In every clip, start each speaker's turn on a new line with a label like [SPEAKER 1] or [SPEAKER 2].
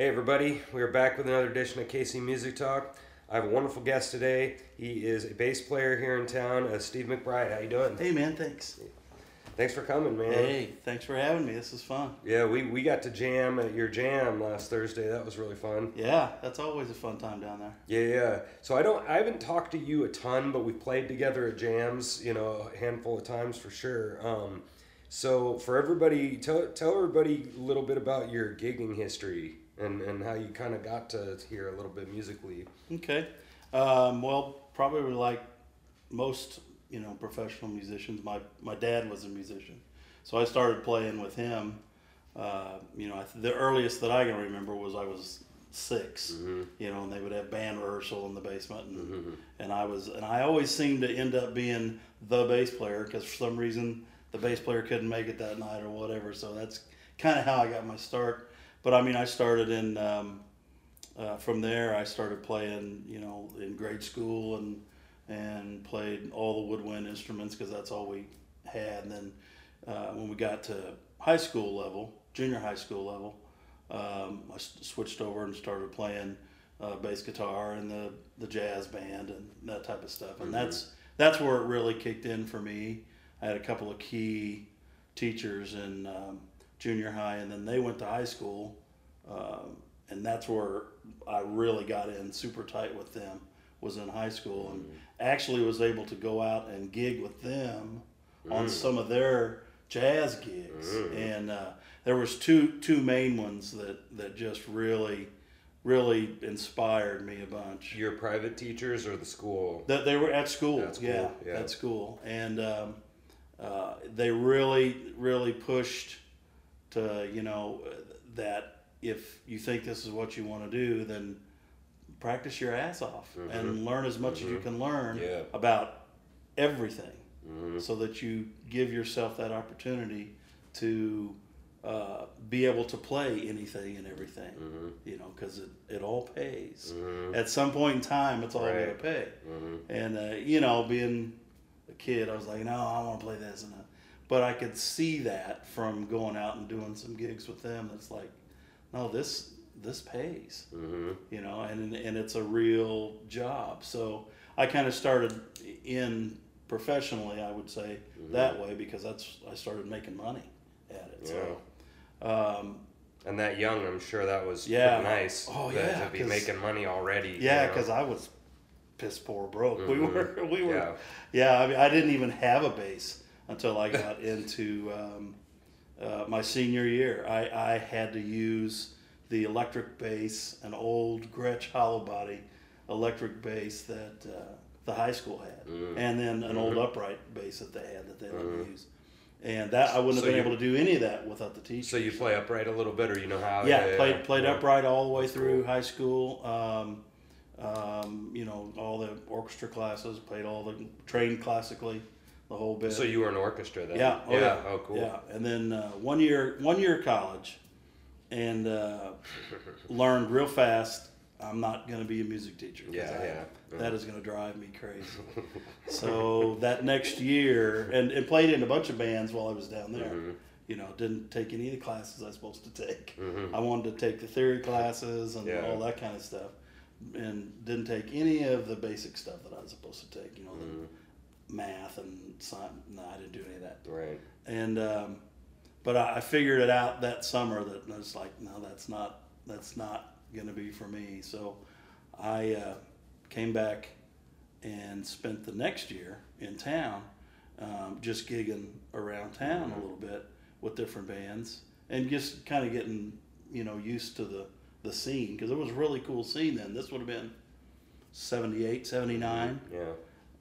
[SPEAKER 1] Hey everybody, we are back with another edition of KC Music Talk. I have a wonderful guest today. He is a bass player here in town, uh, Steve McBride. How you doing?
[SPEAKER 2] Hey man, thanks.
[SPEAKER 1] Thanks for coming, man.
[SPEAKER 2] Hey, thanks for having me. This is fun.
[SPEAKER 1] Yeah, we, we got to jam at your jam last Thursday. That was really fun.
[SPEAKER 2] Yeah, that's always a fun time down there.
[SPEAKER 1] Yeah, yeah. So I don't I haven't talked to you a ton, but we've played together at jams, you know, a handful of times for sure. Um, so for everybody, tell tell everybody a little bit about your gigging history and, and how you kind of got to here a little bit musically.
[SPEAKER 2] Okay. Um, well, probably like most you know professional musicians. My my dad was a musician, so I started playing with him. Uh, you know, I th- the earliest that I can remember was I was 6 You know, and they would have band rehearsal in the basement, and, and I was and I always seemed to end up being the bass player because for some reason the bass player couldn't make it that night or whatever. So that's kind of how I got my start. But I mean, I started in. Um, uh, from there, I started playing, you know, in grade school and and played all the woodwind instruments because that's all we had. And then uh, when we got to high school level, junior high school level, um, I s- switched over and started playing uh, bass guitar in the, the jazz band and that type of stuff. And that's that's where it really kicked in for me. I had a couple of key teachers in um, junior high, and then they went to high school, um, and that's where I really got in super tight with them. Was in high school, and actually was able to go out and gig with them on some of their jazz gigs, and uh, there was two two main ones that that just really really inspired me a bunch.
[SPEAKER 1] Your private teachers or the school?
[SPEAKER 2] That they were at school,
[SPEAKER 1] At school,
[SPEAKER 2] yeah,
[SPEAKER 1] yeah.
[SPEAKER 2] at school, and um, uh, they really, really pushed to you know that if you think this is what you want to do, then practice your ass off and learn as much as you can learn
[SPEAKER 1] Mm-hmm. Yeah.
[SPEAKER 2] about everything,
[SPEAKER 1] Mm-hmm.
[SPEAKER 2] so that you give yourself that opportunity to uh, be able to play anything and everything.
[SPEAKER 1] Mm-hmm.
[SPEAKER 2] You know, because it, it all pays. At some point in time, it's all
[SPEAKER 1] Right.
[SPEAKER 2] going to pay. And uh, you know, being a kid, I was like, no, I want to play this and that. But I could see that from going out and doing some gigs with them. It's like, no, this this pays.
[SPEAKER 1] Mm-hmm.
[SPEAKER 2] You know, and and it's a real job. So I kind of started in professionally, I would say that way because that's I started making money at it. So. Um,
[SPEAKER 1] And that young, I'm sure that was
[SPEAKER 2] Yeah.
[SPEAKER 1] nice.
[SPEAKER 2] Oh,
[SPEAKER 1] that-
[SPEAKER 2] yeah,
[SPEAKER 1] To be making money already. you
[SPEAKER 2] Yeah,
[SPEAKER 1] know?
[SPEAKER 2] because I was piss poor broke. We were, we were.
[SPEAKER 1] Yeah.
[SPEAKER 2] Yeah. I mean, I didn't even have a bass until I got into um, uh, my senior year. I, I had to use the electric bass, an old Gretsch hollow body electric bass that uh, the high school had,
[SPEAKER 1] Mm.
[SPEAKER 2] and then an old upright bass that they had that they let me use. And that I wouldn't
[SPEAKER 1] So
[SPEAKER 2] have been
[SPEAKER 1] you-
[SPEAKER 2] able to do any of that without the teacher.
[SPEAKER 1] So you play upright a little bit, or you know how?
[SPEAKER 2] Yeah, played played
[SPEAKER 1] yeah.
[SPEAKER 2] upright all the way
[SPEAKER 1] That's
[SPEAKER 2] through
[SPEAKER 1] cool.
[SPEAKER 2] high school. Um, um, you know, all the orchestra classes, played all the trained classically, the whole bit.
[SPEAKER 1] So you were in orchestra then?
[SPEAKER 2] yeah, oh yeah,
[SPEAKER 1] Oh, cool.
[SPEAKER 2] Yeah, and then uh, one year one year of college, and uh, learned real fast. I'm not going to be a music teacher.
[SPEAKER 1] Yeah,
[SPEAKER 2] I-
[SPEAKER 1] yeah, yeah.
[SPEAKER 2] That is going to drive me crazy. so that next year, and, and played in a bunch of bands while I was down there.
[SPEAKER 1] Mm-hmm.
[SPEAKER 2] You know, didn't take any of the classes I was supposed to take. I wanted to take the theory classes and
[SPEAKER 1] Yeah.
[SPEAKER 2] all that kind of stuff, and didn't take any of the basic stuff that I was supposed to take. You know,
[SPEAKER 1] Mm-hmm.
[SPEAKER 2] Math and science. No, I didn't do any of that.
[SPEAKER 1] Right.
[SPEAKER 2] And um, but I, I figured it out that summer that I was like, no, that's not that's not going to be for me. So I uh, came back and spent the next year in town, um, just gigging around town a little bit with different bands and just kind of getting you know used to the the scene because it was a really cool scene then. This would have been 78, 79
[SPEAKER 1] Yeah.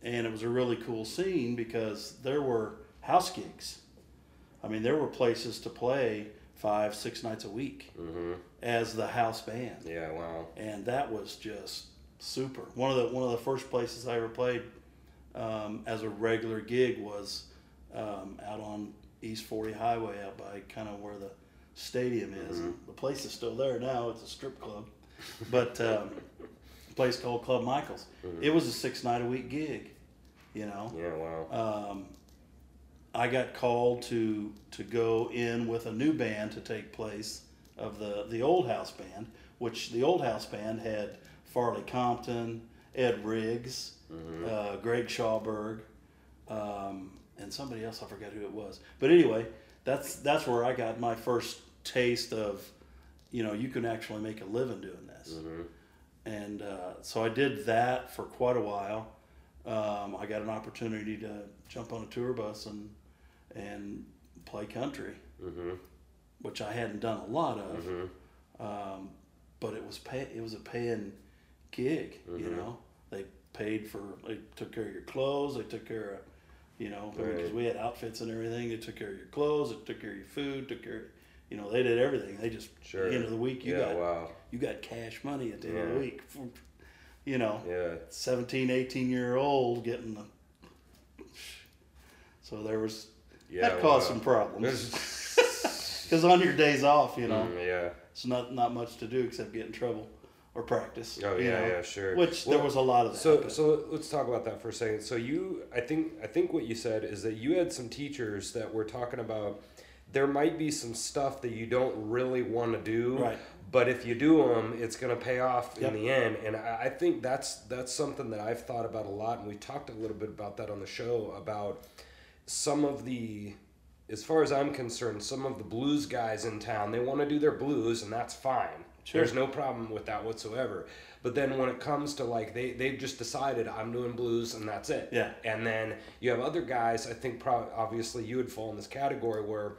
[SPEAKER 2] And it was a really cool scene because there were house gigs. I mean, there were places to play five, six nights a week
[SPEAKER 1] Mm-hmm.
[SPEAKER 2] as the house band,
[SPEAKER 1] Yeah. Wow.
[SPEAKER 2] and that was just super. One of the one of the first places I ever played um, as a regular gig was um, out on East Forty Highway, out by kind of where the stadium is. The place is still there now; it's a strip club, but um, place called Club Michaels. It was a six night a week gig, you know.
[SPEAKER 1] Yeah. Wow.
[SPEAKER 2] Um, I got called to to go in with a new band to take place of the the old house band, which the old house band had Farley Compton, Ed Riggs, uh, Greg Schauberg, um, and somebody else I forget who it was. But anyway, that's that's where I got my first taste of, you know, you can actually make a living doing this. And uh, so I did that for quite a while. Um, I got an opportunity to jump on a tour bus and and play country,
[SPEAKER 1] Mm-hmm.
[SPEAKER 2] which I hadn't done a lot of.
[SPEAKER 1] Mm-hmm.
[SPEAKER 2] Um, but it was pay. It was a paying gig. You
[SPEAKER 1] Mhm.
[SPEAKER 2] know, they paid for. They took care of your clothes. They took care of, you know, because
[SPEAKER 1] Right.
[SPEAKER 2] we had outfits and everything. They took care of your clothes. They took care of your food. Took care. You know, they did everything. They just
[SPEAKER 1] Sure.
[SPEAKER 2] at the end of the week you
[SPEAKER 1] yeah.
[SPEAKER 2] got
[SPEAKER 1] Wow.
[SPEAKER 2] you got cash money at the end of the week. You know,
[SPEAKER 1] Yeah.
[SPEAKER 2] 17, 18 year old getting the. So there was
[SPEAKER 1] Yeah.
[SPEAKER 2] that caused
[SPEAKER 1] wow.
[SPEAKER 2] some problems because on your days off, you know,
[SPEAKER 1] Mm, yeah.
[SPEAKER 2] it's not not much to do except get in trouble or practice.
[SPEAKER 1] Oh yeah,
[SPEAKER 2] know,
[SPEAKER 1] yeah, sure.
[SPEAKER 2] Which
[SPEAKER 1] Well,
[SPEAKER 2] there was a lot of that.
[SPEAKER 1] So so let's talk about that for a second. So you, I think I think what you said is that you had some teachers that were talking about there might be some stuff that you don't really want to do,
[SPEAKER 2] Right.
[SPEAKER 1] But if you do them, it's going to pay off
[SPEAKER 2] Yep.
[SPEAKER 1] in the end. And I, I think that's that's something that I've thought about a lot, and we talked a little bit about that on the show about some of the. As far as I'm concerned, some of the blues guys in town, they want to do their blues, and that's fine.
[SPEAKER 2] Sure.
[SPEAKER 1] There's no problem with that whatsoever. But then when it comes to like they they've just decided I'm doing blues and that's it.
[SPEAKER 2] Yeah.
[SPEAKER 1] And then you have other guys. I think probably obviously you would fall in this category where,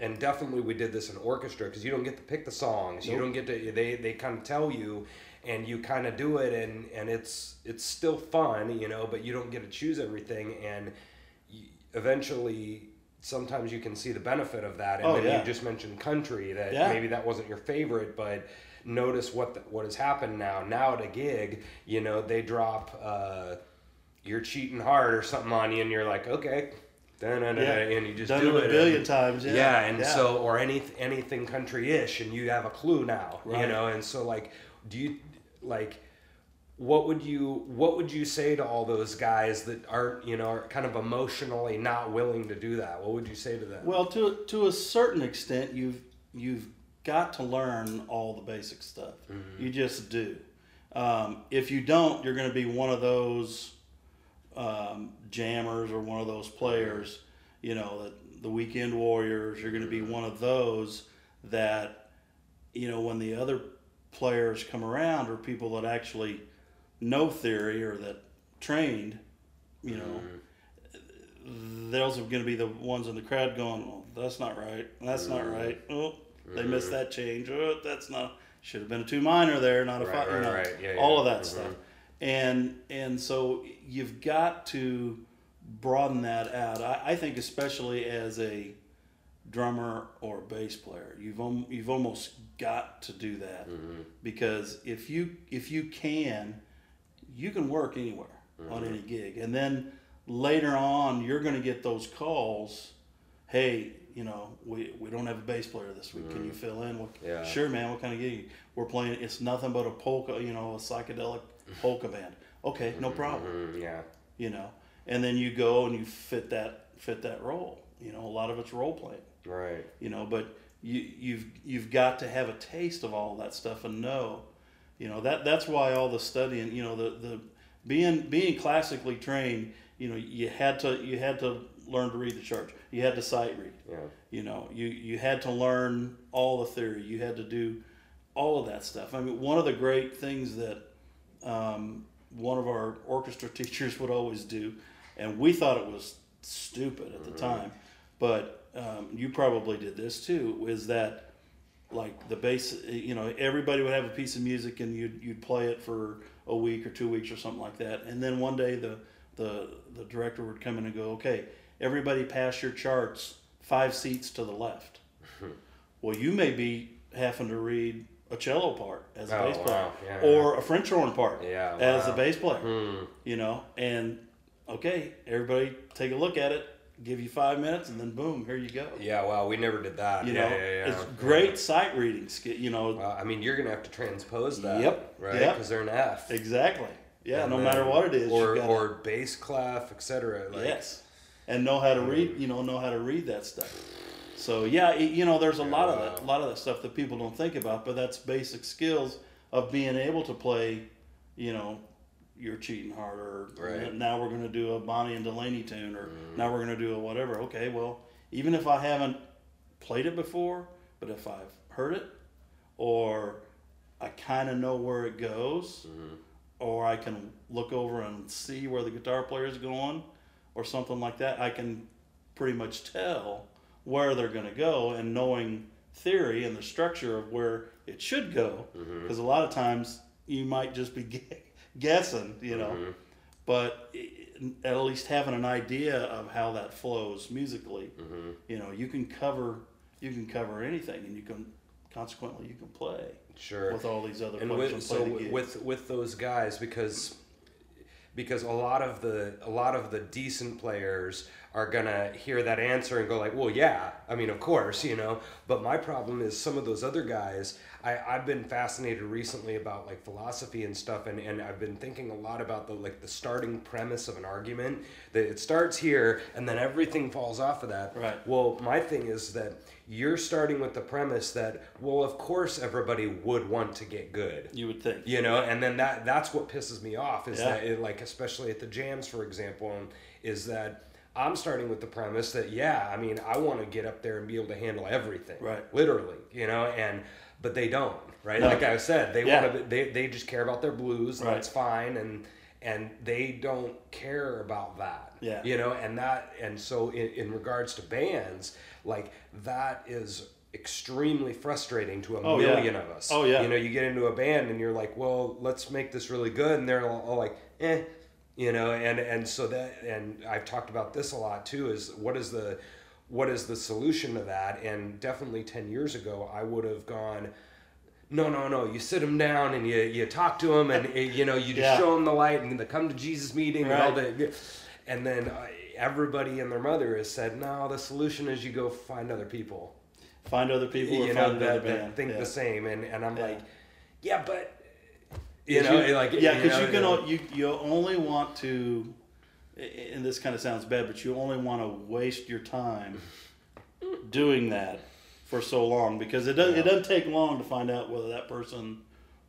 [SPEAKER 1] and definitely we did this in orchestra because you don't get to pick the songs. You don't get to they they kind of tell you, and you kind of do it and and it's it's still fun, you know. But you don't get to choose everything and y- eventually. Sometimes you can see the benefit of that, and
[SPEAKER 2] Oh,
[SPEAKER 1] then
[SPEAKER 2] yeah.
[SPEAKER 1] you just mentioned country that
[SPEAKER 2] Yeah.
[SPEAKER 1] maybe that wasn't your favorite, but notice what the, what has happened now. Now at a gig, you know, they drop uh, "Your Cheating Heart" or something on you, and you're like, okay,
[SPEAKER 2] Yeah.
[SPEAKER 1] and you just
[SPEAKER 2] done
[SPEAKER 1] do
[SPEAKER 2] it
[SPEAKER 1] it
[SPEAKER 2] a billion
[SPEAKER 1] and-
[SPEAKER 2] times. Yeah,
[SPEAKER 1] yeah, and so or any anything country-ish, and you have a clue now, you know, and so like, do you like? What would you What would you say to all those guys that aren't you know are kind of emotionally not willing to do that? What would you say to them?
[SPEAKER 2] well, to to a certain extent, you've you've got to learn all the basic stuff.
[SPEAKER 1] Mm-hmm.
[SPEAKER 2] You just do. Um, if you don't, you're going to be one of those um, jammers or one of those players. You know, that the weekend warriors. You're going to be
[SPEAKER 1] Mm-hmm.
[SPEAKER 2] one of those that, you know, when the other players come around or people that actually know theory or that trained, you know, those are going to be the ones in the crowd going, oh, that's not right. That's not right. Oh, they missed that change. Oh, that's not. Should have been a two minor there, not a
[SPEAKER 1] Right,
[SPEAKER 2] five. you
[SPEAKER 1] right,
[SPEAKER 2] know,
[SPEAKER 1] right. Yeah,
[SPEAKER 2] all
[SPEAKER 1] yeah.
[SPEAKER 2] of that
[SPEAKER 1] Mhm.
[SPEAKER 2] stuff. And and so you've got to broaden that out. I, I think especially as a drummer or bass player, you've om- you've almost got to do that mm-hmm. because if you if you can, you can work anywhere on mm-hmm. any gig, and then later on you're going to get those calls. Hey, you know, we, we don't have a bass player this week. Can you mm-hmm. fill in? What,
[SPEAKER 1] Yeah.
[SPEAKER 2] Sure, man. What kind of gig? We're playing. It's nothing but a polka. You know, a psychedelic polka band. Okay, no problem.
[SPEAKER 1] Mm, yeah,
[SPEAKER 2] you know? And then you go and you fit that fit that role. You know a lot of it's role playing
[SPEAKER 1] right.
[SPEAKER 2] you know but you you've you've got to have a taste of all that stuff and know. You know that that's why all the studying you know the the being being classically trained you know you had to you had to learn to read the charts you had to sight read.
[SPEAKER 1] Yeah.
[SPEAKER 2] you know you you had to learn all the theory. You had to do all of that stuff. I mean one of the great things that um, one of our orchestra teachers would always do and we thought it was stupid at the time. But um, you probably did this too is that like the bass you know everybody would have a piece of music and you'd, you'd play it for a week or two weeks or something like that. And then one day the the the director would come in and go okay everybody pass your charts five seats to the left. Well you may be having to read a cello part as a
[SPEAKER 1] Oh,
[SPEAKER 2] bass player
[SPEAKER 1] wow. Yeah,
[SPEAKER 2] or a french horn part
[SPEAKER 1] Yeah,
[SPEAKER 2] as
[SPEAKER 1] wow.
[SPEAKER 2] bass player
[SPEAKER 1] Hmm.
[SPEAKER 2] you know and okay everybody take a look at it give you five minutes and then boom here you go
[SPEAKER 1] Yeah, wow, we never did that.
[SPEAKER 2] you
[SPEAKER 1] yeah,
[SPEAKER 2] know it's great sight reading skill you know
[SPEAKER 1] Well, I mean, you're gonna have to transpose that.
[SPEAKER 2] Yep,
[SPEAKER 1] Right.
[SPEAKER 2] yep.
[SPEAKER 1] Because they're an F.
[SPEAKER 2] exactly yeah
[SPEAKER 1] And
[SPEAKER 2] no
[SPEAKER 1] then-
[SPEAKER 2] matter what it is
[SPEAKER 1] Or
[SPEAKER 2] gotta,
[SPEAKER 1] or bass clef, etc. Like,
[SPEAKER 2] yes and know how to read you know know how to read that stuff So yeah, it- you know, there's a lot of that, a lot of that stuff that people don't think about, but that's basic skills of being able to play. You know, you're cheating harder.
[SPEAKER 1] Right.
[SPEAKER 2] Now we're going to do a Bonnie and Delaney tune, or mm. now we're going to do a whatever. Okay, well, even if I haven't played it before, but if I've heard it, or I kind of know where it goes, mm-hmm. or I can look over and see where the guitar player is going, or something like that, I can pretty much tell where they're going to go, and knowing theory and the structure of where it should go, mm-hmm. because a lot of times you might just be gu- guessing, you know, mm-hmm. but at least having an idea of how that flows musically, mm-hmm. you know, you can cover you can cover anything, and you can consequently you can play
[SPEAKER 1] Sure.
[SPEAKER 2] with all these other
[SPEAKER 1] and with,
[SPEAKER 2] and
[SPEAKER 1] so
[SPEAKER 2] the
[SPEAKER 1] with with those guys because because a lot of the a lot of the decent players are gonna hear that answer and go like well yeah i mean of course you know? But my problem is some of those other guys I, i've been fascinated recently about like philosophy and stuff and, and i've been thinking a lot about the like the starting premise of an argument that it starts here and then everything falls off of that
[SPEAKER 2] Right.
[SPEAKER 1] well my thing is that you're starting with the premise that well of course everybody would want to get good
[SPEAKER 2] you would think
[SPEAKER 1] you know and then that that's what pisses me off is
[SPEAKER 2] Yeah.
[SPEAKER 1] that it, like especially at the jams for example is that i'm starting with the premise that yeah i mean i want to get up there and be able to handle everything
[SPEAKER 2] Right.
[SPEAKER 1] literally you know and but they don't right
[SPEAKER 2] No.
[SPEAKER 1] like i said they
[SPEAKER 2] Yeah.
[SPEAKER 1] want to they, they just care about their blues and
[SPEAKER 2] Right.
[SPEAKER 1] that's fine and and they don't care about that
[SPEAKER 2] Yeah.
[SPEAKER 1] you know and that and so in, in regards to bands like that is extremely frustrating to a
[SPEAKER 2] Oh, yeah.
[SPEAKER 1] million of us
[SPEAKER 2] Oh, yeah.
[SPEAKER 1] you know you get into a band and you're like well let's make this really good and they're all, all like eh you know and and so that and i've talked about this a lot too is what is the what is the solution to that and definitely 10 years ago i would have gone no no no you sit them down and you you talk to them and eh, you know you just
[SPEAKER 2] Yeah.
[SPEAKER 1] show them the light and the come to jesus meeting and all
[SPEAKER 2] Right.
[SPEAKER 1] the and then uh, everybody and their mother has said no the solution is you go find other people
[SPEAKER 2] find other people
[SPEAKER 1] you know that, that think
[SPEAKER 2] yeah.
[SPEAKER 1] the same and and i'm
[SPEAKER 2] Yeah.
[SPEAKER 1] like yeah but you know like
[SPEAKER 2] yeah, because you,
[SPEAKER 1] know,
[SPEAKER 2] can
[SPEAKER 1] uh,
[SPEAKER 2] o- you you only want to, and this kind of sounds bad, but you only want to waste your time doing that for so long because it doesn't it doesn't take long to find out whether that person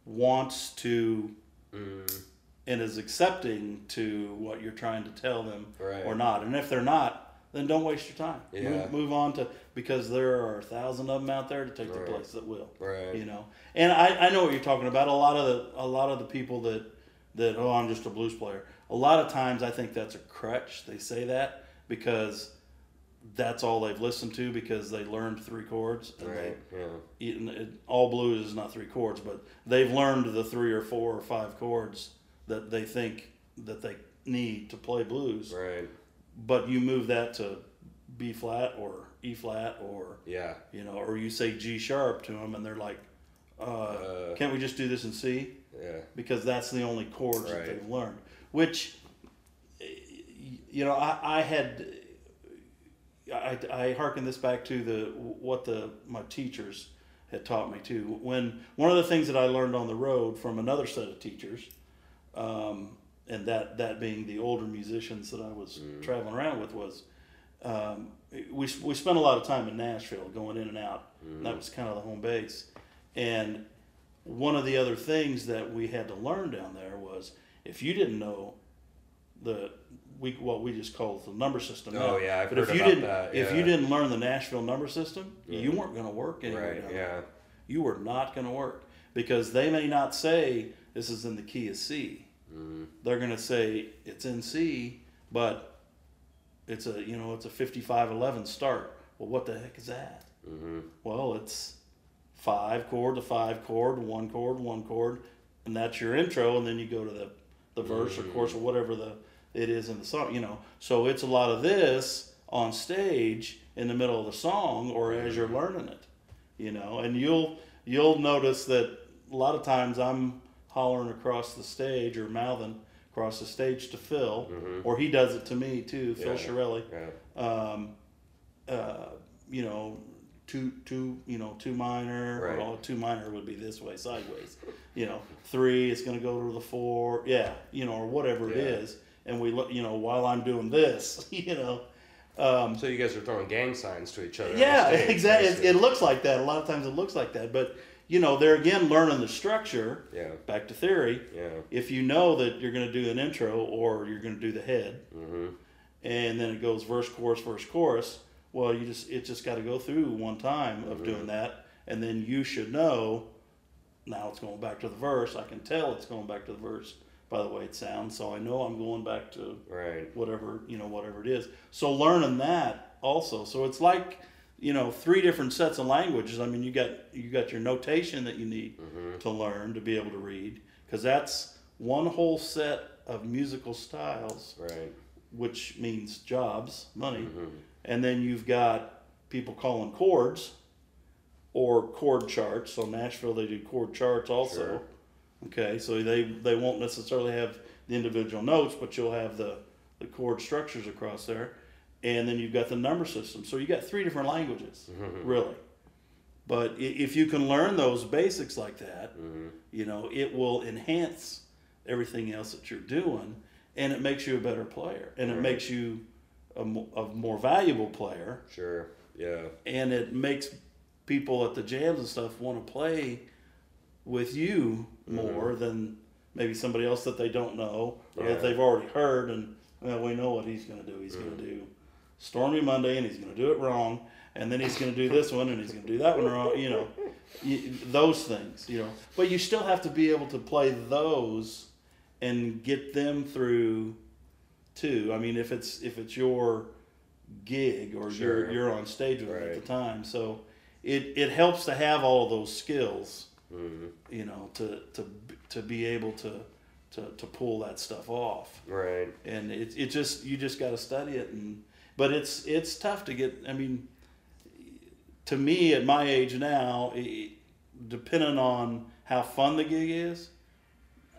[SPEAKER 2] wants to
[SPEAKER 1] mm,
[SPEAKER 2] and is accepting to what you're trying to tell them
[SPEAKER 1] Right.
[SPEAKER 2] or not. And if they're not, then don't waste your time.
[SPEAKER 1] Yeah.
[SPEAKER 2] Move, move on to because there are a thousand of them out there to take
[SPEAKER 1] Right.
[SPEAKER 2] the place that will
[SPEAKER 1] right
[SPEAKER 2] you know and I, I know what you're talking about a lot of the a lot of the people that that oh i'm just a blues player a lot of times i think that's a crutch they say that because that's all they've listened to because they learned three chords
[SPEAKER 1] right yeah
[SPEAKER 2] they, it, all blues is not three chords but they've learned the three or four or five chords that they think that they need to play blues
[SPEAKER 1] right
[SPEAKER 2] but you move that to b flat or e flat or
[SPEAKER 1] yeah
[SPEAKER 2] you know, or you say G sharp to them, and they're like, uh,
[SPEAKER 1] Uh.
[SPEAKER 2] "Can't we just do this in C?"
[SPEAKER 1] yeah
[SPEAKER 2] Because that's the only chords that they've learned. Which, you know, I, I had, I, I hearken this back to the what the my teachers had taught me too. When one of the things that I learned on the road from another set of teachers, um, and that that being the older musicians that I was traveling around with was. Um, we, we spent a lot of time in Nashville going in and out. And that was kind of the home base. And one of the other things that we had to learn down there was if you didn't know the we what we just call the number system.
[SPEAKER 1] Oh,
[SPEAKER 2] now,
[SPEAKER 1] yeah, I've
[SPEAKER 2] but if you didn't
[SPEAKER 1] that,
[SPEAKER 2] if you didn't learn the Nashville number system, you weren't going to work anywhere.
[SPEAKER 1] right yeah
[SPEAKER 2] You were not going to work because they may not say this is in the key of C.
[SPEAKER 1] mm,
[SPEAKER 2] They're going to say it's in C, but it's a you know it's a 55-11 start. Well, what the heck is that?
[SPEAKER 1] mm-hmm.
[SPEAKER 2] Well, it's five chord to five chord, one chord, one chord, and that's your intro, and then you go to the the verse or chorus or whatever the it is in the song, you know. So it's a lot of this on stage in the middle of the song or as you're learning it, you know. And you'll you'll notice that a lot of times I'm hollering across the stage or mouthing across the stage to Phil, or he does it to me too, Phil
[SPEAKER 1] Yeah.
[SPEAKER 2] Shirelli
[SPEAKER 1] yeah
[SPEAKER 2] um, uh, you know, two two you know two minor
[SPEAKER 1] Right.
[SPEAKER 2] or two minor would be this way sideways. You know, three it's going to go to the four, yeah, you know, or whatever it
[SPEAKER 1] Yeah.
[SPEAKER 2] is. And we look, you know, while I'm doing this, you know, Um,
[SPEAKER 1] So you guys are throwing gang signs to each other.
[SPEAKER 2] yeah,
[SPEAKER 1] stage,
[SPEAKER 2] exactly. It, it looks like that. A lot of times it looks like that. But, you know, they're again learning the structure.
[SPEAKER 1] Yeah.
[SPEAKER 2] Back to theory.
[SPEAKER 1] Yeah.
[SPEAKER 2] If you know that you're going to do an intro or you're going to do the head,
[SPEAKER 1] Mm-hmm.
[SPEAKER 2] and then it goes verse, chorus, verse, chorus, well, you just it just got to go through one time of doing that, and then you should know. Now it's going back to the verse. I can tell it's going back to the verse by the way it sounds, so I know I'm going back to
[SPEAKER 1] Right.
[SPEAKER 2] whatever you know whatever it is so learning that also so it's like you know three different sets of languages i mean you got you got your notation that you need to learn to be able to read because that's one whole set of musical styles
[SPEAKER 1] Right.
[SPEAKER 2] which means jobs money
[SPEAKER 1] Mm-hmm.
[SPEAKER 2] And then you've got people calling chords or chord charts. So nashville they do chord charts also.
[SPEAKER 1] Sure.
[SPEAKER 2] okay so they they won't necessarily have the individual notes but you'll have the the chord structures across there. And then you've got the number system. So you got three different languages mm-hmm. really. But if you can learn those basics like that mm-hmm. you know it will enhance everything else that you're doing and it makes you a better player and it
[SPEAKER 1] Right.
[SPEAKER 2] makes you a, a more valuable player
[SPEAKER 1] Sure. Yeah.
[SPEAKER 2] and it makes people at the jams and stuff want to play with you mm-hmm. more than maybe somebody else that they don't know or
[SPEAKER 1] Yeah.
[SPEAKER 2] that they've already heard and well, we know what he's going to do he's going to mm-hmm. do stormy monday and he's going to do it wrong and then he's going to do this one and he's going to do that one wrong you know you, those things you know but you still have to be able to play those and get them through too i mean if it's if it's your gig or
[SPEAKER 1] Sure.
[SPEAKER 2] you're you're on stage with
[SPEAKER 1] Right.
[SPEAKER 2] at the time so it it helps to have all of those skills
[SPEAKER 1] Mhm.
[SPEAKER 2] you know to to to be able to to, to pull that stuff off
[SPEAKER 1] Right.
[SPEAKER 2] and it, it just you just got to study it and but it's it's tough to get i mean to me at my age now it, depending on how fun the gig is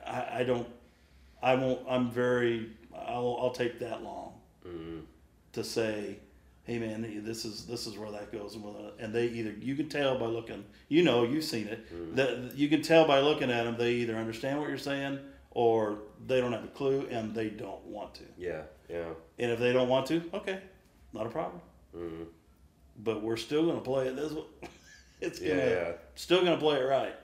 [SPEAKER 2] i, I don't i won't i'm very i'll, I'll take that long
[SPEAKER 1] Mhm.
[SPEAKER 2] to say hey man this is this is where that goes and, and they either you can tell by looking you know you've seen it that you can tell by looking at them they either understand what you're saying or they don't have a clue and they don't want to
[SPEAKER 1] Yeah. Yeah.
[SPEAKER 2] and if they don't want to okay not a problem
[SPEAKER 1] Mhm.
[SPEAKER 2] but we're still going to play it this way it's
[SPEAKER 1] Yeah.
[SPEAKER 2] gonna
[SPEAKER 1] Yeah.
[SPEAKER 2] still going to play it right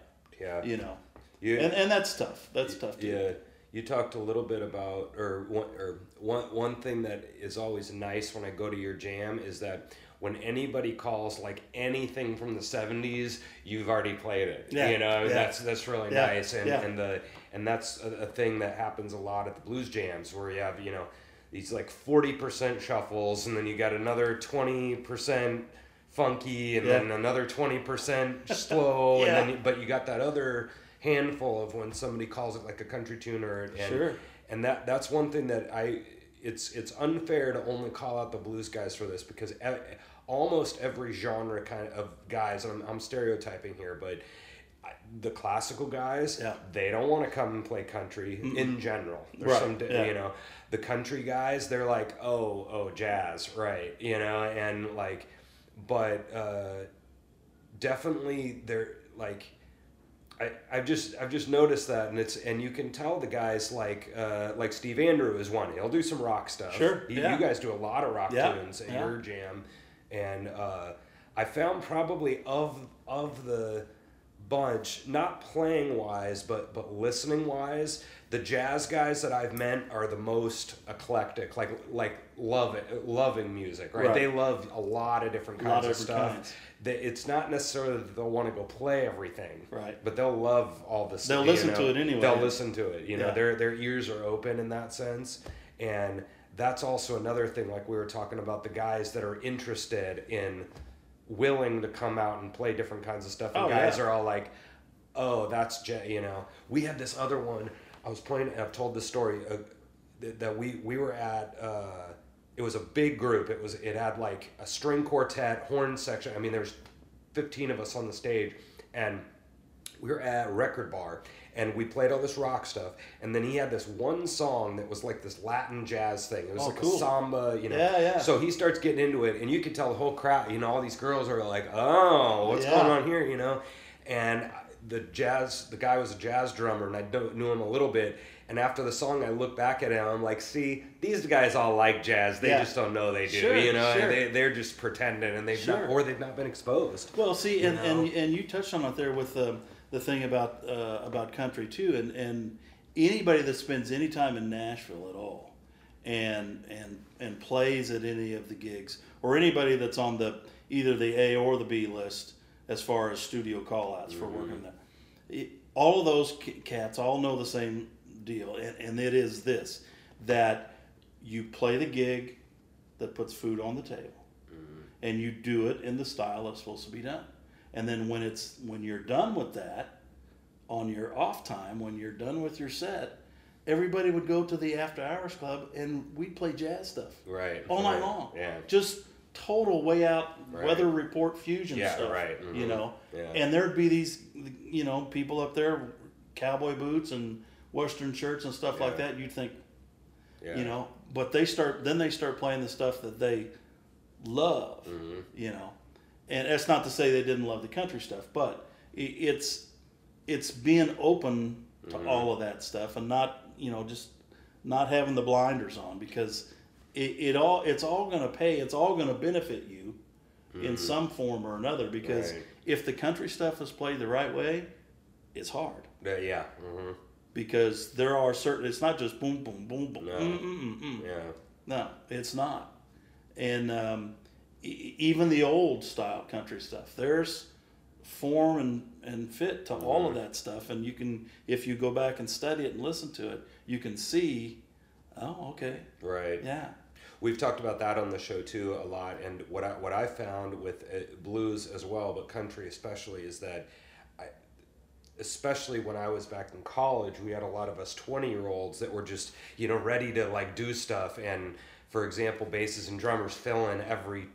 [SPEAKER 1] Yeah.
[SPEAKER 2] you know
[SPEAKER 1] You,
[SPEAKER 2] and and that's tough that's tough too.
[SPEAKER 1] Yeah, you talked a little bit about, or one, or one one thing that is always nice when I go to your jam is that when anybody calls like anything from the '70s, you've already played it.
[SPEAKER 2] Yeah,
[SPEAKER 1] you know,
[SPEAKER 2] yeah.
[SPEAKER 1] that's that's really
[SPEAKER 2] Yeah,
[SPEAKER 1] nice, and and the and that's a, a thing that happens a lot at the blues jams where you have you know these like forty percent shuffles, and then you got another twenty percent funky, and then another twenty percent slow,
[SPEAKER 2] Yeah.
[SPEAKER 1] and then but you got that other handful of when somebody calls it like a country tuner and
[SPEAKER 2] Sure.
[SPEAKER 1] and that that's one thing that I it's it's unfair to only call out the blues guys for this because e- almost every genre kind of guys and I'm, I'm stereotyping here but the classical guys
[SPEAKER 2] Yeah.
[SPEAKER 1] they don't want to come and play country in general There's
[SPEAKER 2] Right,
[SPEAKER 1] some
[SPEAKER 2] yeah.
[SPEAKER 1] you know the country guys they're like oh oh jazz right you know and like but uh definitely they're like I, I've just I've just noticed that and it's and you can tell the guys like uh, like Steve Andrew is one he'll do some rock stuff
[SPEAKER 2] Sure,
[SPEAKER 1] You-
[SPEAKER 2] yeah.
[SPEAKER 1] you guys do a lot of rock
[SPEAKER 2] Yeah,
[SPEAKER 1] tunes at
[SPEAKER 2] yeah.
[SPEAKER 1] your jam and uh, I found probably of of the bunch not playing wise but but listening wise the jazz guys that I've met are the most eclectic like like love it loving music right,
[SPEAKER 2] Right.
[SPEAKER 1] they love a lot of different kinds of
[SPEAKER 2] of
[SPEAKER 1] stuff
[SPEAKER 2] kinds.
[SPEAKER 1] They, it's not necessarily that they'll want to go play everything
[SPEAKER 2] Right.
[SPEAKER 1] but they'll love all this
[SPEAKER 2] They'll
[SPEAKER 1] you
[SPEAKER 2] listen
[SPEAKER 1] know.
[SPEAKER 2] to it anyway.
[SPEAKER 1] they'll listen to it you know
[SPEAKER 2] Yeah.
[SPEAKER 1] their their ears are open in that sense and that's also another thing like we were talking about the guys that are interested in willing to come out and play different kinds of stuff. And
[SPEAKER 2] Oh,
[SPEAKER 1] guys
[SPEAKER 2] yeah.
[SPEAKER 1] are all like oh that's J you know. We had this other one. I was playing i've told this story uh, that, that we we were at uh it was a big group. It was it had like a string quartet horn section. I mean there's 15 of us on the stage. And we were at a record bar and we played all this rock stuff and then he had this one song that was like this latin jazz thing it was
[SPEAKER 2] Oh,
[SPEAKER 1] like
[SPEAKER 2] cool.
[SPEAKER 1] a samba you know
[SPEAKER 2] Yeah, yeah.
[SPEAKER 1] so he starts getting into it and you could tell the whole crowd you know all these girls are like oh what's
[SPEAKER 2] Yeah.
[SPEAKER 1] going on here you know and the jazz the guy was a jazz drummer and I knew him a little bit. And after the song, I look back at him. I'm like, see, these guys all like jazz. They
[SPEAKER 2] Yeah.
[SPEAKER 1] just don't know they do.
[SPEAKER 2] Sure,
[SPEAKER 1] you know,
[SPEAKER 2] sure.
[SPEAKER 1] they they're just pretending, and they've
[SPEAKER 2] Sure.
[SPEAKER 1] not, or they've not been exposed.
[SPEAKER 2] Well, see, and,
[SPEAKER 1] know?
[SPEAKER 2] and and you touched on it there with the the thing about uh, about country too, and and anybody that spends any time in Nashville at all, and and and plays at any of the gigs, or anybody that's on the either the A or the B list as far as studio callouts for working there, it, all of those c- cats all know the same deal, and, and it is this that you play the gig that puts food on the table and you do it in the style it's supposed to be done. And then when it's when you're done with that, on your off time, when you're done with your set, everybody would go to the after hours club and we'd play jazz stuff
[SPEAKER 1] Right.
[SPEAKER 2] all night
[SPEAKER 1] right,
[SPEAKER 2] long.
[SPEAKER 1] Yeah.
[SPEAKER 2] Just total way out
[SPEAKER 1] Right.
[SPEAKER 2] weather report fusion
[SPEAKER 1] Yeah,
[SPEAKER 2] stuff.
[SPEAKER 1] right,
[SPEAKER 2] You
[SPEAKER 1] mhm,
[SPEAKER 2] know,
[SPEAKER 1] yeah.
[SPEAKER 2] and there'd be these, you know, people up there, cowboy boots and western shirts and stuff like that. You'd think,
[SPEAKER 1] Yeah.
[SPEAKER 2] you know, but they start then they start playing the stuff that they love
[SPEAKER 1] Mhm.
[SPEAKER 2] you know and that's not to say they didn't love the country stuff but it's it's being open to
[SPEAKER 1] Mm-hmm.
[SPEAKER 2] all of that stuff and not you know just not having the blinders on because it, it all it's all going to pay it's all going to benefit you in some form or another because
[SPEAKER 1] Mm-hmm. Right.
[SPEAKER 2] if the country stuff is played the right way it's hard
[SPEAKER 1] Yeah. yeah. hmm
[SPEAKER 2] because there are certain it's not just boom boom boom boom
[SPEAKER 1] No.
[SPEAKER 2] mm, mm, mm.
[SPEAKER 1] Yeah.
[SPEAKER 2] No, it's not. And um, e- even the old style country stuff, there's form and, and fit to all of that stuff. And you can, if you go back and study it and listen to it, you can see, oh, okay,
[SPEAKER 1] Right.
[SPEAKER 2] yeah,
[SPEAKER 1] We've talked about that on the show too a lot, and what I what I found with uh, blues as well, but country especially, is that, I, especially when I was back in college, we had a lot of us twenty year olds that were just you know ready to like do stuff, and for example, basses and drummers fill in every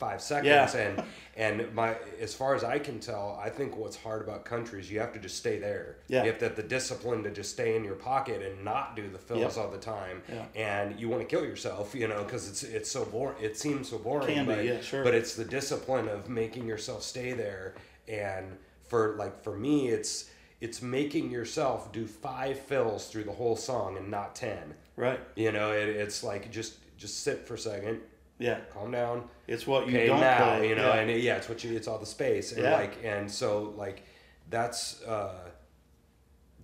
[SPEAKER 1] five seconds,
[SPEAKER 2] Yeah.
[SPEAKER 1] and and my as far as I can tell, I think what's hard about country is you have to just stay there.
[SPEAKER 2] Yeah.
[SPEAKER 1] You have to have the discipline to just stay in your pocket and not do the fills
[SPEAKER 2] Yep.
[SPEAKER 1] all the time
[SPEAKER 2] Yeah.
[SPEAKER 1] and you want to kill yourself, you know, because it's it's so boring. It seems so boring.
[SPEAKER 2] Can be,
[SPEAKER 1] but,
[SPEAKER 2] yeah, sure.
[SPEAKER 1] But it's the discipline of making yourself stay there, and for like for me, it's it's making yourself do five fills through the whole song and not ten.
[SPEAKER 2] right,
[SPEAKER 1] You know, it, it's like just just sit for a second,
[SPEAKER 2] yeah.
[SPEAKER 1] calm down,
[SPEAKER 2] It's what you
[SPEAKER 1] okay
[SPEAKER 2] don't
[SPEAKER 1] now,
[SPEAKER 2] play.
[SPEAKER 1] you know,
[SPEAKER 2] yeah.
[SPEAKER 1] and it, yeah, it's what you it's all the space and
[SPEAKER 2] Yeah.
[SPEAKER 1] like and so like that's uh,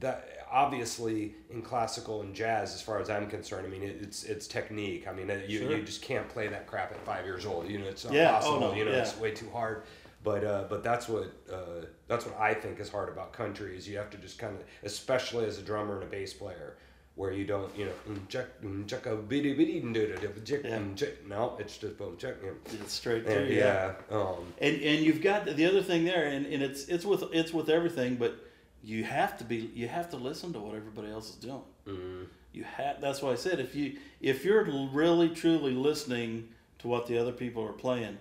[SPEAKER 1] that obviously in classical and jazz as far as I'm concerned. I mean, it, it's it's technique. I mean, it, you
[SPEAKER 2] Sure.
[SPEAKER 1] you just can't play that crap at five years old. You know, it's
[SPEAKER 2] Yeah, oh, no,
[SPEAKER 1] you know,
[SPEAKER 2] yeah.
[SPEAKER 1] it's way too hard. But uh, but that's what uh, that's what I think is hard about country is you have to just kind of, especially as a drummer and a bass player, where you don't you know mm, check mm, check a bitty bitty and do it check
[SPEAKER 2] Yeah.
[SPEAKER 1] mm, check no it's just boom check.
[SPEAKER 2] It's straight
[SPEAKER 1] Yeah,
[SPEAKER 2] through.
[SPEAKER 1] yeah. Um,
[SPEAKER 2] and and you've got the other thing there and, and it's it's with it's with everything but you have to be you have to listen to what everybody else is doing
[SPEAKER 1] mm,
[SPEAKER 2] you have that's why i said if you if you're really truly listening to what the other people are playing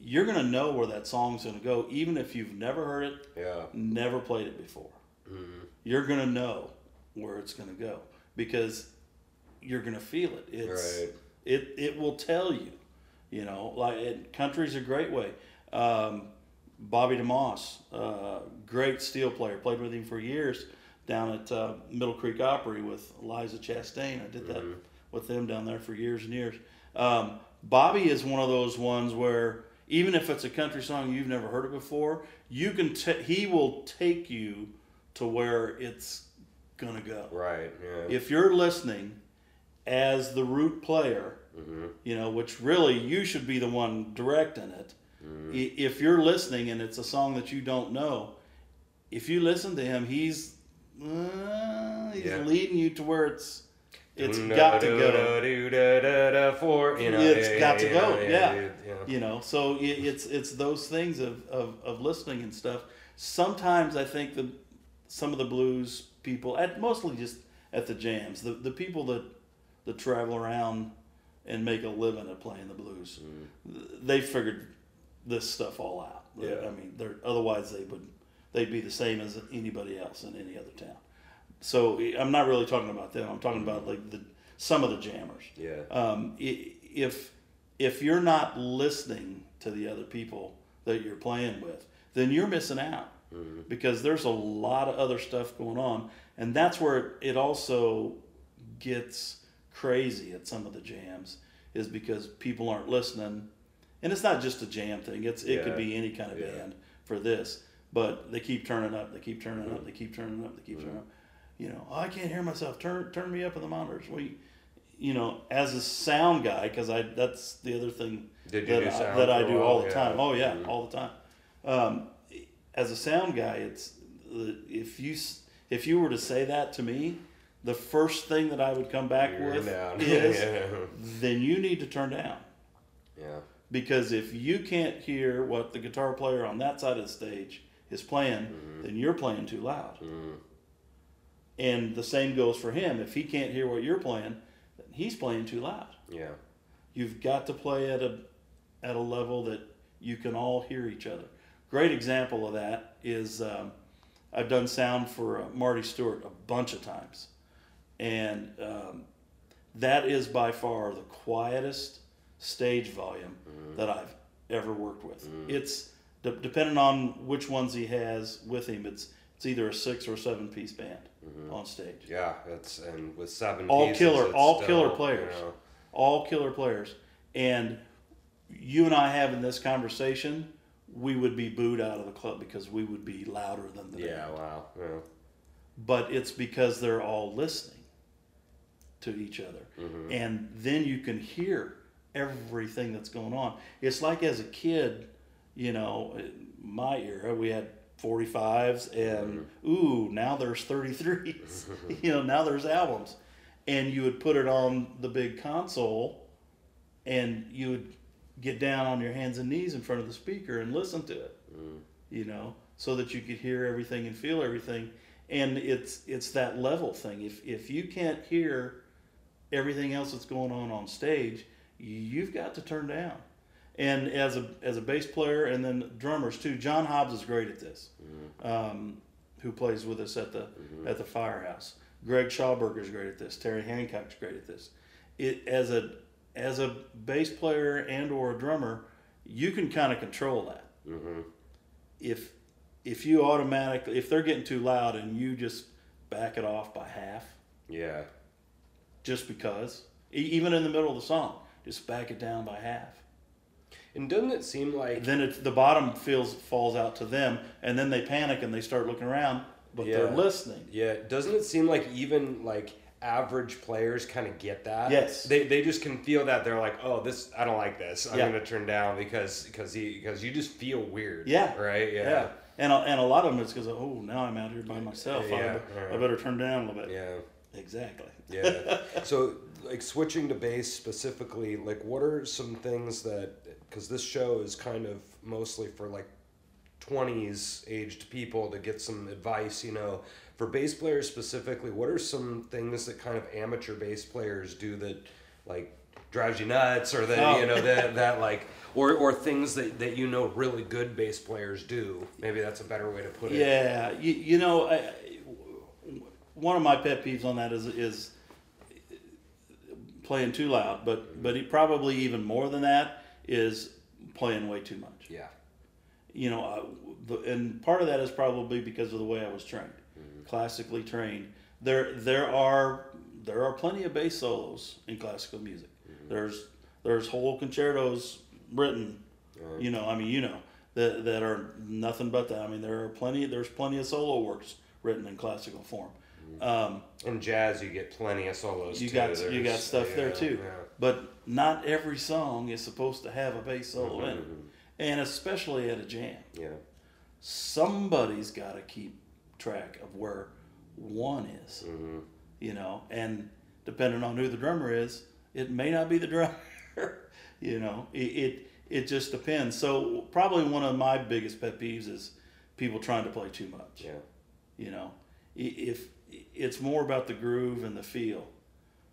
[SPEAKER 2] you're going to know where that song's going to go even if you've never heard it
[SPEAKER 1] yeah.
[SPEAKER 2] never played it before
[SPEAKER 1] Mm,
[SPEAKER 2] you're going to know where it's going to go because you're going to feel it. It's
[SPEAKER 1] Right.
[SPEAKER 2] it it will tell you you know like it, country's a great way. Um, bobby demoss uh, great steel player played with him for years down at uh, middle creek opry with eliza chastain. I did that with them down there for years and years. Um, bobby is one of those ones where even if it's a country song you've never heard it before you can ta he will take you to where it's gonna go
[SPEAKER 1] Right. Yeah.
[SPEAKER 2] if you're listening as the root player,
[SPEAKER 1] Mm-hmm.
[SPEAKER 2] you know, which really you should be the one directing it.
[SPEAKER 1] Mm-hmm.
[SPEAKER 2] If you're listening and it's a song that you don't know, if you listen to him, he's uh, he's
[SPEAKER 1] Yeah.
[SPEAKER 2] leading you to where it's it's got to go.
[SPEAKER 1] For you know,
[SPEAKER 2] It's got to go, yeah. You know, so it, it's it's those things of, of, of listening and stuff. Sometimes I think the some of the blues people, at mostly just at the jams, the, the people that that travel around and make a living at playing the blues, th- they figured this stuff all out.
[SPEAKER 1] Yeah.
[SPEAKER 2] I mean, they're otherwise they would they'd be the same as anybody else in any other town. So I'm not really talking about them. I'm talking about like the some of the jammers
[SPEAKER 1] Yeah.
[SPEAKER 2] um, if if you're not listening to the other people that you're playing with, then you're missing out because there's a lot of other stuff going on, and that's where it also gets crazy at some of the jams is because people aren't listening, and it's not just a jam thing. It's it could be any kind of
[SPEAKER 1] Yeah.
[SPEAKER 2] band for this, but they keep turning up, they keep turning up, they keep turning up, they keep
[SPEAKER 1] Mm-hmm.
[SPEAKER 2] turning up. You know, "Oh, I can't hear myself. Turn turn me up in the monitors. We, you know, as a sound guy, because I that's the other thing that I, that I do
[SPEAKER 1] while?
[SPEAKER 2] all the
[SPEAKER 1] Yeah.
[SPEAKER 2] time. Oh yeah,
[SPEAKER 1] Mhm.
[SPEAKER 2] all the time. Um, as a sound guy, it's if you if you were to say that to me, the first thing that I would come back
[SPEAKER 1] You're
[SPEAKER 2] with
[SPEAKER 1] down.
[SPEAKER 2] is
[SPEAKER 1] yeah.
[SPEAKER 2] then you need to turn down
[SPEAKER 1] yeah.
[SPEAKER 2] because if you can't hear what the guitar player on that side of the stage is playing,
[SPEAKER 1] Mm-hmm.
[SPEAKER 2] then you're playing too loud.
[SPEAKER 1] Mm.
[SPEAKER 2] And the same goes for him. If he can't hear what you're playing, then he's playing too loud.
[SPEAKER 1] Yeah.
[SPEAKER 2] You've got to play at a at a level that you can all hear each other. Great example of that is um, I've done sound for uh, Marty Stuart a bunch of times, and um, that is by far the quietest stage volume that I've ever worked with. It's de- depending on which ones he has with him. It's it's either a six or seven piece band on stage.
[SPEAKER 1] Yeah. it's and with seven
[SPEAKER 2] All
[SPEAKER 1] pieces,
[SPEAKER 2] killer- all
[SPEAKER 1] still,
[SPEAKER 2] killer
[SPEAKER 1] you
[SPEAKER 2] players.
[SPEAKER 1] know,
[SPEAKER 2] all killer players. And you and I having this conversation, we would be booed out of the club because we would be louder than the
[SPEAKER 1] yeah.
[SPEAKER 2] band.
[SPEAKER 1] Wow. Yeah.
[SPEAKER 2] But it's because they're all listening to each other.
[SPEAKER 1] Mm-hmm.
[SPEAKER 2] And then you can hear everything that's going on. It's like as a kid, you know, in my era, we had 45s and ooh, now there's 33s. you know, now there's albums. And you would put it on the big console and you would get down on your hands and knees in front of the speaker and listen to it. Mm. You know, so that you could hear everything and feel everything. And it's it's that level thing. If if you can't hear everything else that's going on on stage, you've got to turn down. And as a as a bass player and then drummers too, John Hobbs is great at this. Mm. Um, who plays with us at the mm-hmm. at the Firehouse? Greg Schauberger is great at this. Terry Hancock's great at this. It as a as a bass player and or a drummer, you can kind of control that.
[SPEAKER 1] Mm-hmm.
[SPEAKER 2] If if you automatically if they're getting too loud and you just back it off by half,
[SPEAKER 1] Yeah.
[SPEAKER 2] just because, e- even in the middle of the song, just back it down by half.
[SPEAKER 1] And doesn't it seem like
[SPEAKER 2] Then it, the bottom feels falls out to them, and then they panic and they start looking around, but they're listening.
[SPEAKER 1] Yeah, doesn't it seem like even like average players kind of get that?
[SPEAKER 2] Yes.
[SPEAKER 1] They, they just can feel that they're like, oh, this I don't like this. I'm
[SPEAKER 2] Yeah.
[SPEAKER 1] gonna turn down because because he because you just feel weird.
[SPEAKER 2] Yeah.
[SPEAKER 1] Right.
[SPEAKER 2] Yeah.
[SPEAKER 1] Yeah.
[SPEAKER 2] And a, and a lot of them it's because oh now I'm out here by myself. I,
[SPEAKER 1] Yeah,
[SPEAKER 2] better,
[SPEAKER 1] yeah.
[SPEAKER 2] I better turn down a little bit.
[SPEAKER 1] Yeah.
[SPEAKER 2] Exactly.
[SPEAKER 1] Yeah. so like switching to bass specifically, like what are some things that because this show is kind of mostly for like 20s aged people to get some advice, you know, for bass players specifically, what are some things that kind of amateur bass players do that like drives you nuts or that
[SPEAKER 2] Oh.
[SPEAKER 1] you know oh. that that like or or things that that you know really good bass players do. Maybe that's a better way to put it.
[SPEAKER 2] Yeah, you, you know, I, one of my pet peeves on that is is playing too loud, but mm-hmm. but he probably even more than that is playing way too much.
[SPEAKER 1] Yeah.
[SPEAKER 2] You know, I, the, and part of that is probably because of the way I was trained, classically trained. There there are there are plenty of bass solos in classical music. There's there's whole concertos written you know, I mean, you know, that that are nothing but that. I mean, there are plenty. There's plenty of solo works written in classical form. Um,
[SPEAKER 1] In jazz, you get plenty of solos.
[SPEAKER 2] you
[SPEAKER 1] too.
[SPEAKER 2] got you got
[SPEAKER 1] There's-
[SPEAKER 2] stuff there too,
[SPEAKER 1] yeah.
[SPEAKER 2] but not every song is supposed to have a bass solo in it,
[SPEAKER 1] Mhm.
[SPEAKER 2] and especially at a jam,
[SPEAKER 1] Yeah.
[SPEAKER 2] somebody's got to keep track of where one is.
[SPEAKER 1] hmm
[SPEAKER 2] You know, and depending on who the drummer is, it may not be the drummer. you know, it, it it just depends. So probably one of my biggest pet peeves is people trying to play too much.
[SPEAKER 1] Yeah.
[SPEAKER 2] You know, if it's more about the groove and the feel,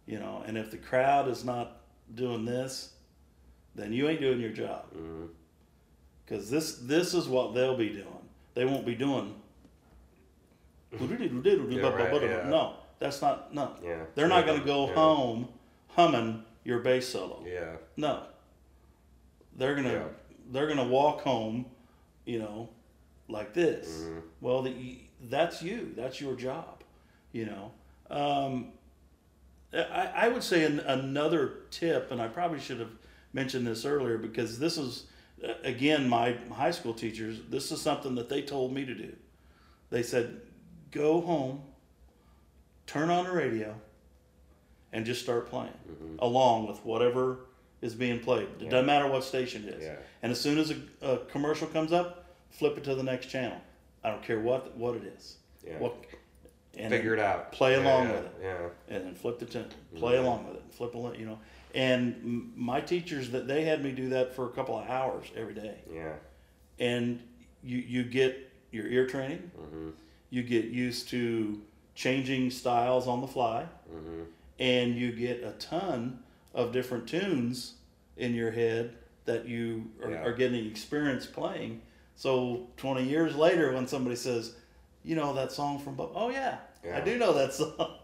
[SPEAKER 2] you know, and if the crowd is not doing this, then you ain't doing your job. Because this this is what they'll be doing. They won't be doing. No, that's not no.
[SPEAKER 1] Yeah.
[SPEAKER 2] They're not going to go
[SPEAKER 1] Yeah.
[SPEAKER 2] home humming your bass solo.
[SPEAKER 1] Yeah.
[SPEAKER 2] No. They're gonna
[SPEAKER 1] Yeah.
[SPEAKER 2] they're gonna walk home, you know, like this. Well, the, that's you. That's your job. You know. Um, I, I would say an, another tip, and I probably should have mentioned this earlier because this is, again, my high school teachers. This is something that they told me to do. They said, "Go home, turn on the radio, and just start playing along with whatever is being played. It
[SPEAKER 1] Yeah.
[SPEAKER 2] doesn't matter what station it is.
[SPEAKER 1] Yeah.
[SPEAKER 2] And as soon as a, a commercial comes up, flip it to the next channel. I don't care what what it is.
[SPEAKER 1] Yeah.
[SPEAKER 2] What, and
[SPEAKER 1] Figure it out.
[SPEAKER 2] Play along
[SPEAKER 1] yeah,
[SPEAKER 2] with it
[SPEAKER 1] Yeah.
[SPEAKER 2] and then flip the to play along with it, flip along, you know. And my teachers that they had me do that for a couple of hours every day,
[SPEAKER 1] Yeah.
[SPEAKER 2] and you you get your ear training,
[SPEAKER 1] Mm-hmm.
[SPEAKER 2] You get used to changing styles on the fly,
[SPEAKER 1] Mm-hmm.
[SPEAKER 2] and you get a ton of different tunes in your head that you are,
[SPEAKER 1] Yeah.
[SPEAKER 2] are getting experience playing. So twenty years later, when somebody says, "You know that song from," Bo-" oh yeah, I do know that song.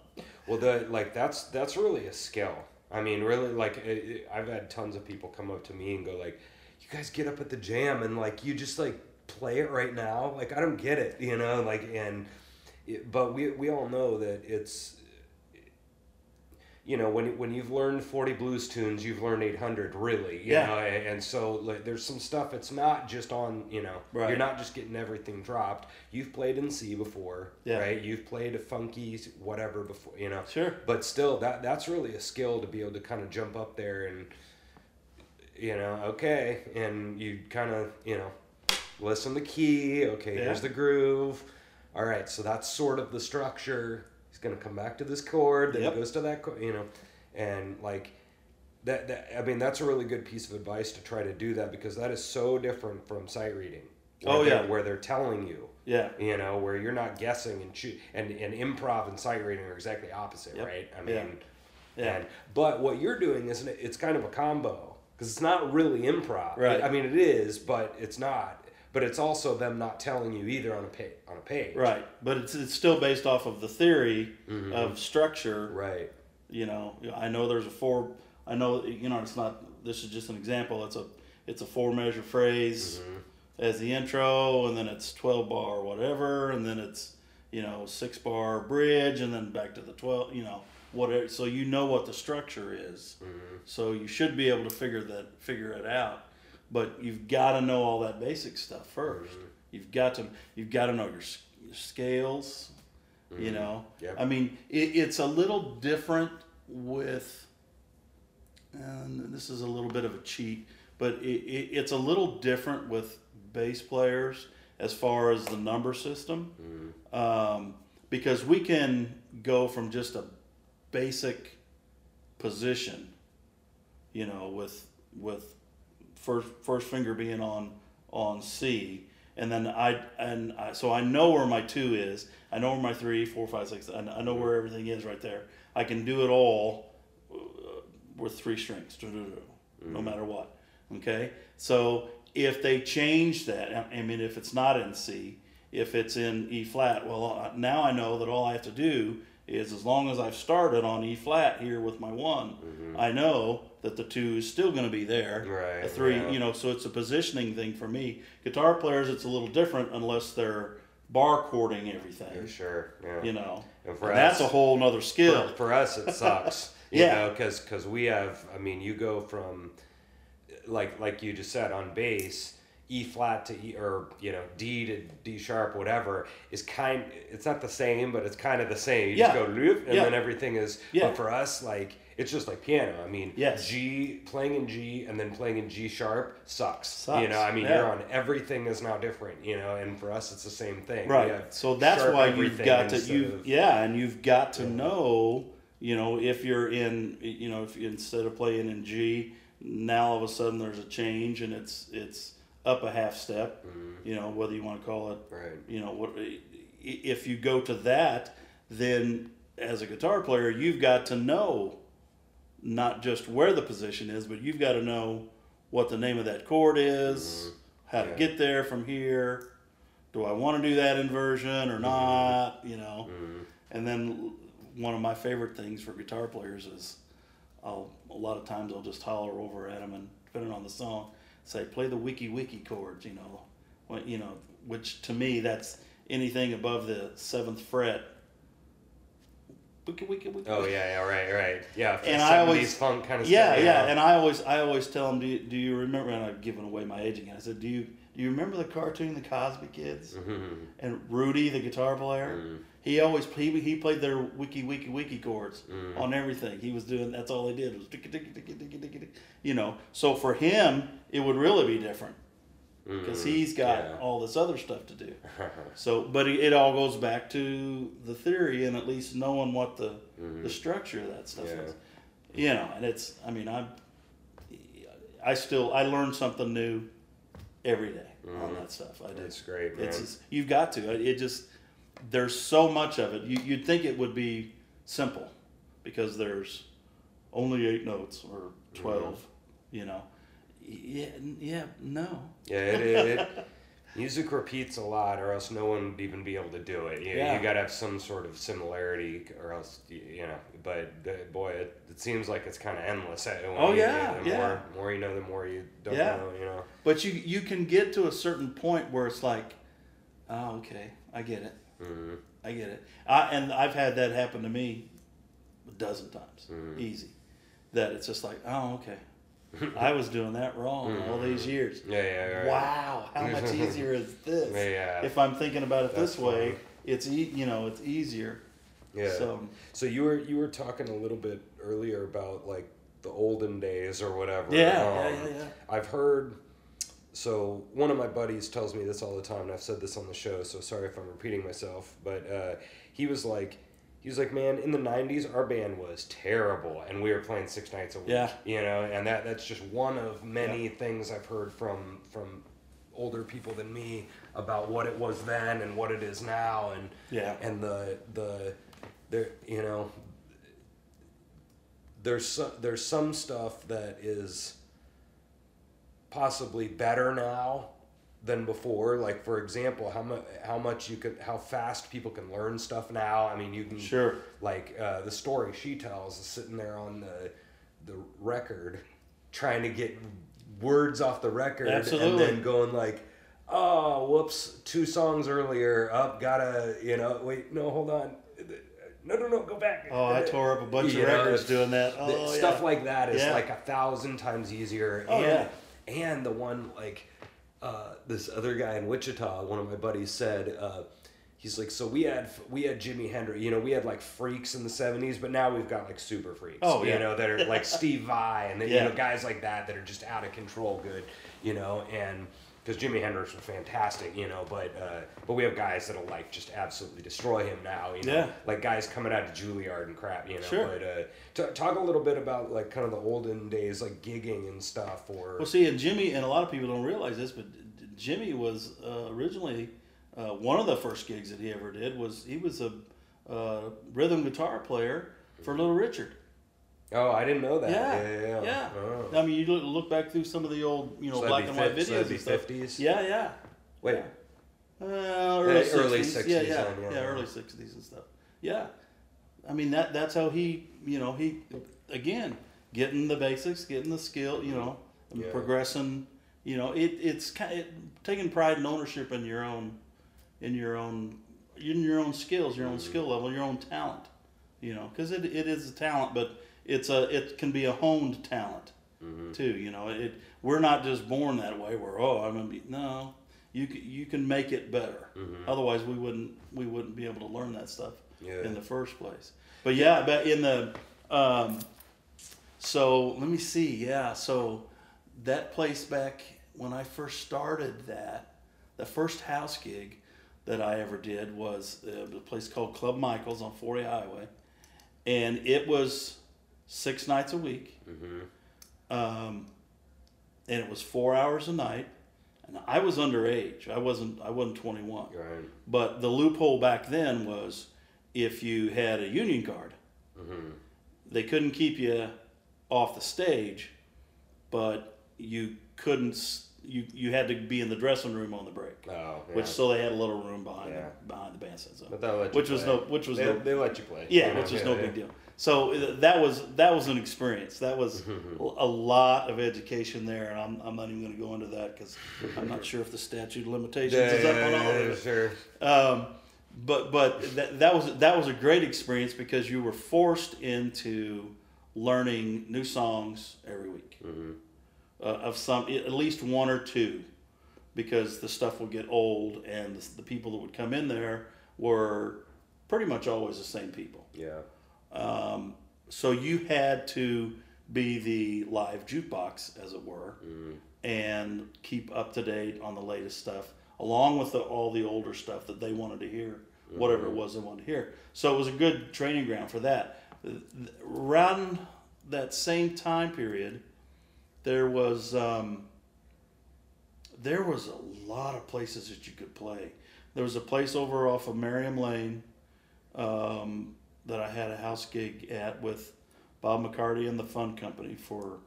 [SPEAKER 1] Well, the like that's that's really a skill. I mean, really, like it, it- I've had tons of people come up to me and go like, "You guys get up at the jam and like you just like play it right now." Like I don't get it, you know. Like and, it, but we we all know that it's, you know, when when you've learned forty blues tunes, you've learned eight hundred really, you
[SPEAKER 2] Yeah.
[SPEAKER 1] know. And, and so like there's some stuff. It's not just on, you know,
[SPEAKER 2] Right.
[SPEAKER 1] you're not just getting everything dropped. You've played in C before,
[SPEAKER 2] Yeah.
[SPEAKER 1] right? You've played a funky whatever before, you know
[SPEAKER 2] Sure.
[SPEAKER 1] but still that that's really a skill to be able to kind of jump up there and you know okay and you kind of you know listen to the key okay
[SPEAKER 2] Yeah.
[SPEAKER 1] here's the groove all right so that's sort of the structure he's going to come back to this chord then
[SPEAKER 2] Yep.
[SPEAKER 1] he goes to that chord you know and like that, that i mean that's a really good piece of advice to try to do that because that is so different from sight reading oh, where
[SPEAKER 2] Oh,
[SPEAKER 1] they're-
[SPEAKER 2] yeah.
[SPEAKER 1] where they're telling you
[SPEAKER 2] Yeah.
[SPEAKER 1] you know, where you're not guessing and and and improv and sight reading are exactly opposite,
[SPEAKER 2] Yep.
[SPEAKER 1] right? I mean,
[SPEAKER 2] Yeah.
[SPEAKER 1] and but what you're doing isn't it? It's kind of a combo because it's not really improv.
[SPEAKER 2] Right.
[SPEAKER 1] I mean, it is, but it's not. But it's also them not telling you either on a page. On a page.
[SPEAKER 2] Right, but it's it's still based off of the theory mm-hmm. of structure.
[SPEAKER 1] Right.
[SPEAKER 2] You know, I know there's a four. I know you know it's not. This is just an example. It's a it's a four measure phrase mm-hmm. as the intro, and then it's twelve bar whatever, and then it's you know six bar bridge, and then back to the twelve. You know whatever. So you know what the structure is. Mm-hmm. So you should be able to figure that figure it out. But you've got to know all that basic stuff 1st you mm-hmm. You've got to you've got to know your, your scales. You mm-hmm. know,
[SPEAKER 1] Yep.
[SPEAKER 2] I mean, it, it's a little different with, and this is a little bit of a cheat, but it, it, it's a little different with bass players as far as the number system, mm-hmm. um, because we can go from just a basic position, you know, with with first first finger being on on C, and then I and I, so I know where my two is. I know where my three, four, five, six. I, I know where everything is right there. I can do it all uh, with three strings, no matter what. Okay, so if they change that, I mean, if it's not in C, if it's in E flat, well, now I know that all I have to do is as long as I've started on E flat here with my one, I know that the two is still going to be there.
[SPEAKER 1] Mm-hmm. Right,
[SPEAKER 2] A three,
[SPEAKER 1] yeah.
[SPEAKER 2] you know, so it's a positioning thing for me. Guitar players, it's a little different unless they're bar chording everything.
[SPEAKER 1] Yeah, sure. Yeah.
[SPEAKER 2] You know,
[SPEAKER 1] And for
[SPEAKER 2] And that's a whole nother skill.
[SPEAKER 1] For, for us, it sucks. you
[SPEAKER 2] Yeah.
[SPEAKER 1] know, because we have. I mean, you go from like like you just said on bass. E flat to E or you know D to D sharp whatever is kind it's not the same but it's kind of the same you
[SPEAKER 2] Yeah.
[SPEAKER 1] just go loop and
[SPEAKER 2] Yeah.
[SPEAKER 1] then everything is
[SPEAKER 2] Yeah.
[SPEAKER 1] but for us like it's just like piano I mean
[SPEAKER 2] Yes.
[SPEAKER 1] G playing in G and then playing in G sharp sucks,
[SPEAKER 2] Sucks,
[SPEAKER 1] you know I mean
[SPEAKER 2] yeah.
[SPEAKER 1] you're on everything is now different you know and for us it's the same thing
[SPEAKER 2] right so that's why you've got to you yeah and you've got to know you know if you're in you know if instead of playing in g now all of a sudden there's a change and it's it's up a half step mm-hmm. you know whether you want to call it
[SPEAKER 1] Right.
[SPEAKER 2] you know what if you go to that then as a guitar player you've got to know not just where the position is but you've got to know what the name of that chord is mm-hmm. how to get there from here. Do I want to do that inversion or mm-hmm. not? You know, and then one of my favorite things for guitar players is I'll a lot of times I'll just holler over at them and depending on the song, say play the wiki wiki chords. You know, when, you know which to me that's anything above the seventh fret. Wiki, wiki, wiki,
[SPEAKER 1] Oh yeah, yeah, right, right. Yeah,
[SPEAKER 2] And I
[SPEAKER 1] 70s
[SPEAKER 2] always-
[SPEAKER 1] funk kind of
[SPEAKER 2] Yeah,
[SPEAKER 1] stuff.
[SPEAKER 2] yeah, and I always, I always tell them, do you, do you remember? And I've given away my age again. I said, do you, do you remember the cartoon, The Cosby Kids,
[SPEAKER 1] Mhm.
[SPEAKER 2] and Rudy, the guitar player?
[SPEAKER 1] Mm.
[SPEAKER 2] He always he, he played their wiki wiki wiki chords
[SPEAKER 1] Mm.
[SPEAKER 2] on everything. He was doing that's all he did was you know. So for him, it would really be different because
[SPEAKER 1] Mm.
[SPEAKER 2] he's got
[SPEAKER 1] Yeah.
[SPEAKER 2] all this other stuff to do. So, but it, it all goes back to the theory and at least knowing what the the structure of that stuff
[SPEAKER 1] Mm-hmm. Yeah.
[SPEAKER 2] is. You know, and it's I mean I I still I learn something new every day on that stuff. I do.
[SPEAKER 1] Mm-hmm. That's great, man.
[SPEAKER 2] It's just, you've got to. It just there's so much of it. You, you'd think it would be simple because there's only eight notes or 12
[SPEAKER 1] Mm-hmm.
[SPEAKER 2] You know, yeah, yeah, no.
[SPEAKER 1] Yeah, it, it, it music repeats a lot, or else no one would even be able to do it. You,
[SPEAKER 2] Yeah.
[SPEAKER 1] you got to have some sort of similarity, or else you know. But boy, it, it seems like it's kind of endless. when
[SPEAKER 2] Oh,
[SPEAKER 1] you-
[SPEAKER 2] yeah,
[SPEAKER 1] the
[SPEAKER 2] yeah.
[SPEAKER 1] More, more you know, the more you don't
[SPEAKER 2] Yeah.
[SPEAKER 1] know. You know.
[SPEAKER 2] But you you can get to a certain point where it's like, oh, okay, I get it.
[SPEAKER 1] Mhm.
[SPEAKER 2] I get it. I, and I've had that happen to me a dozen times,
[SPEAKER 1] Mm-hmm.
[SPEAKER 2] easy. That it's just like, oh, okay, I was doing that wrong all these years.
[SPEAKER 1] Yeah, yeah, yeah. right.
[SPEAKER 2] Wow, how much easier is this?
[SPEAKER 1] Yeah.
[SPEAKER 2] If I'm thinking about it
[SPEAKER 1] That's
[SPEAKER 2] this way,
[SPEAKER 1] funny.
[SPEAKER 2] it's e- you know it's easier.
[SPEAKER 1] Yeah.
[SPEAKER 2] So
[SPEAKER 1] So you were you were talking a little bit earlier about like the olden days or whatever.
[SPEAKER 2] Yeah,
[SPEAKER 1] Um,
[SPEAKER 2] yeah, yeah, yeah.
[SPEAKER 1] I've heard. So one of my buddies tells me this all the time, and I've said this on the show. So sorry if I'm repeating myself, but uh, he was like, he was like, man, in the '90s, our band was terrible, and we were playing six nights a week.
[SPEAKER 2] Yeah.
[SPEAKER 1] You know, and that that's just one of many things I've heard from from older people than me about what it was then and what it is now, and
[SPEAKER 2] Yeah.
[SPEAKER 1] and the the there you know there's some, there's some stuff that is possibly better now than before like for example how much how much you could how fast people can learn stuff now i mean you can
[SPEAKER 2] Sure.
[SPEAKER 1] like uh, the story she tells is sitting there on the the record trying to get words off the record
[SPEAKER 2] Absolutely.
[SPEAKER 1] and then going like oh whoops two songs earlier up gotta you know wait no hold on no no no go back
[SPEAKER 2] oh, I tore up a bunch
[SPEAKER 1] You
[SPEAKER 2] of
[SPEAKER 1] know,
[SPEAKER 2] records doing that. Oh,
[SPEAKER 1] stuff
[SPEAKER 2] yeah.
[SPEAKER 1] like that is
[SPEAKER 2] Yeah.
[SPEAKER 1] like a thousand times easier.
[SPEAKER 2] Oh,
[SPEAKER 1] and,
[SPEAKER 2] yeah.
[SPEAKER 1] And the one like uh, this other guy in Wichita, one of my buddies said, uh, he's like, so we had we had Jimi Hendrix, you know, we had like freaks in the '70s, but now we've got like super freaks.
[SPEAKER 2] Oh, yeah.
[SPEAKER 1] you know, that are like Steve Vai and then,
[SPEAKER 2] Yeah.
[SPEAKER 1] you know guys like that that are just out of control good, you know, and. Because Jimi Hendrix was fantastic, you know, but uh, but we have guys that'll like just absolutely destroy him now, you know,
[SPEAKER 2] Yeah.
[SPEAKER 1] like guys coming out of Juilliard and crap, you know.
[SPEAKER 2] Sure.
[SPEAKER 1] But uh, t- talk a little bit about like kind of the olden days, like gigging and stuff, or
[SPEAKER 2] Well, see, and Jimi, and a lot of people don't realize this, but Jimi was uh, originally uh, one of the first gigs that he ever did was he was a uh, rhythm guitar player for Little Richard.
[SPEAKER 1] Oh, I didn't know that.
[SPEAKER 2] Yeah,
[SPEAKER 1] yeah, yeah.
[SPEAKER 2] yeah.
[SPEAKER 1] Oh.
[SPEAKER 2] I mean, you look, back through some of the old, you know,
[SPEAKER 1] So
[SPEAKER 2] black and white
[SPEAKER 1] so
[SPEAKER 2] videos
[SPEAKER 1] be
[SPEAKER 2] and stuff.
[SPEAKER 1] 50s?
[SPEAKER 2] Yeah, yeah.
[SPEAKER 1] Wait,
[SPEAKER 2] Uh, early,
[SPEAKER 1] early
[SPEAKER 2] 60s.
[SPEAKER 1] 60s
[SPEAKER 2] Yeah, yeah,
[SPEAKER 1] yeah.
[SPEAKER 2] yeah, early sixties and stuff. Yeah, I mean that that's how he, you know, he again getting the basics, getting the skill, you know, and
[SPEAKER 1] Yeah.
[SPEAKER 2] progressing. You know, it it's kind of taking pride and ownership in your own, in your own, in your own skills, your own
[SPEAKER 1] Mm-hmm.
[SPEAKER 2] skill level, your own talent. You know, because it, it is a talent, but it's a it can be a honed talent
[SPEAKER 1] Mm-hmm.
[SPEAKER 2] too. You know, it we're not just born that way. We're oh, I'm gonna be no. You can, you can make it better. Otherwise, we wouldn't we wouldn't be able to learn that stuff
[SPEAKER 1] Yeah.
[SPEAKER 2] in the first place. But yeah, but in the um, so let me see. Yeah, so that place back when I first started that, the first house gig that I ever did was uh, a place called Club Michaels on 40 Highway, and it was six nights a week, um, and it was four hours a night. And I was underage. I wasn't. I wasn't 21.
[SPEAKER 1] right.
[SPEAKER 2] But the loophole back then was if you had a union card, they couldn't keep you off the stage, but you couldn't, you you had to be in the dressing room on the break,
[SPEAKER 1] Oh, yeah.
[SPEAKER 2] which so they had a little room behind
[SPEAKER 1] Yeah.
[SPEAKER 2] the, behind the bandstand. So
[SPEAKER 1] but they'll let you
[SPEAKER 2] which was no which was
[SPEAKER 1] they,
[SPEAKER 2] no
[SPEAKER 1] they let you play.
[SPEAKER 2] yeah,
[SPEAKER 1] know?
[SPEAKER 2] which was no
[SPEAKER 1] yeah.
[SPEAKER 2] big deal. So uh, that was that was an experience. That was a lot of education there, and I'm, I'm not even going to go into that because I'm not sure if the statute of limitations
[SPEAKER 1] Yeah,
[SPEAKER 2] is up on all of it.
[SPEAKER 1] sure.
[SPEAKER 2] Um, but but that, that was that was a great experience because you were forced into learning new songs every week uh, of some at least one or two because the stuff would get old and the, the people that would come in there were pretty much always the same people.
[SPEAKER 1] Yeah.
[SPEAKER 2] Um, so you had to be the live jukebox, as it were, and keep up to date on the latest stuff, along with the, all the older stuff that they wanted to hear, whatever it was they wanted to hear. So it was a good training ground for that. Around that same time period, there was um, there was a lot of places that you could play. There was a place over off of Merriam Lane um, that I had a house gig at with Bob McCarty and the Fun Company for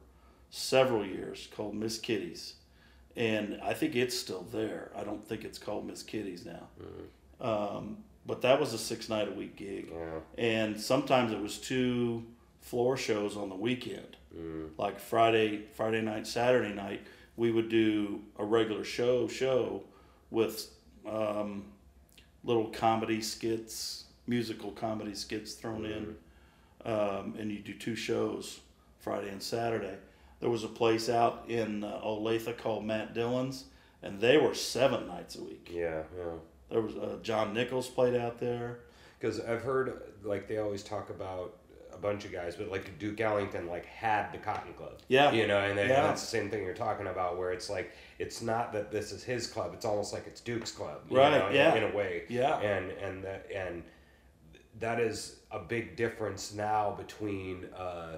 [SPEAKER 2] several years called Miss Kitty's. And I think it's still there. I don't think it's called Miss Kitty's now. Um, but that was a six night a week gig.
[SPEAKER 1] Yeah.
[SPEAKER 2] And sometimes it was two floor shows on the weekend. Like Friday, Friday night, Saturday night, we would do a regular show show with um, little comedy skits, musical comedy skits thrown in, um, and you do two shows, Friday and Saturday. There was a place out in uh, Olathe called Matt Dillon's, and they were seven nights a week.
[SPEAKER 1] Yeah. Yeah.
[SPEAKER 2] There was uh, John Nichols played out there.
[SPEAKER 1] Because I've heard like they always talk about a bunch of guys, but like Duke Ellington like had the Cotton Club.
[SPEAKER 2] Yeah.
[SPEAKER 1] You know, and they,
[SPEAKER 2] Yeah.
[SPEAKER 1] that's the same thing you're talking about, where it's like it's not that this is his club; it's almost like it's Duke's club. you
[SPEAKER 2] Right,
[SPEAKER 1] know, in-
[SPEAKER 2] yeah.
[SPEAKER 1] In, a way.
[SPEAKER 2] Yeah.
[SPEAKER 1] And and that and that is a big difference now between. Uh,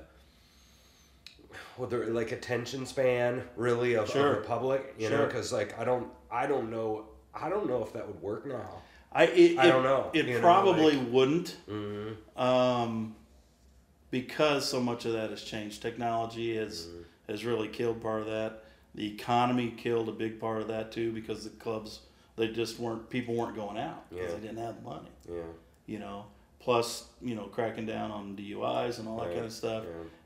[SPEAKER 1] well, they're like attention span, really, of,
[SPEAKER 2] Sure.
[SPEAKER 1] of the public, you know, because like I don't, I don't know, I don't know if that would work now.
[SPEAKER 2] I it,
[SPEAKER 1] I don't know,
[SPEAKER 2] It
[SPEAKER 1] know,
[SPEAKER 2] probably
[SPEAKER 1] like-
[SPEAKER 2] wouldn't,
[SPEAKER 1] Mm-hmm.
[SPEAKER 2] um, because so much of that has changed. Technology has
[SPEAKER 1] Mm-hmm.
[SPEAKER 2] has really killed part of that. The economy killed a big part of that too, because the clubs they just weren't people weren't going out because
[SPEAKER 1] Yeah.
[SPEAKER 2] they didn't have the money.
[SPEAKER 1] Yeah.
[SPEAKER 2] You know, plus you know cracking down on DUIs and all that
[SPEAKER 1] Right,
[SPEAKER 2] kind of stuff,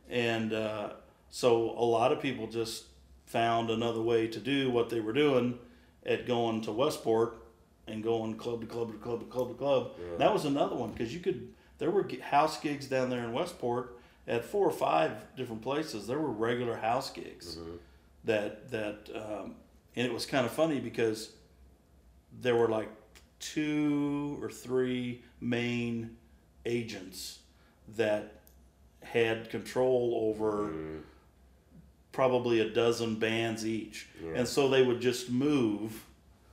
[SPEAKER 1] yeah.
[SPEAKER 2] and uh, so a lot of people just found another way to do what they were doing at going to Westport and going club to club to club to club to club.
[SPEAKER 1] Yeah.
[SPEAKER 2] That was another one because you could. There were house gigs down there in Westport at four or five different places. There were regular house gigs that that, um, and it was kind of funny because there were like two or three main agents that had control over probably a dozen bands each.
[SPEAKER 1] Yeah.
[SPEAKER 2] And so they would just move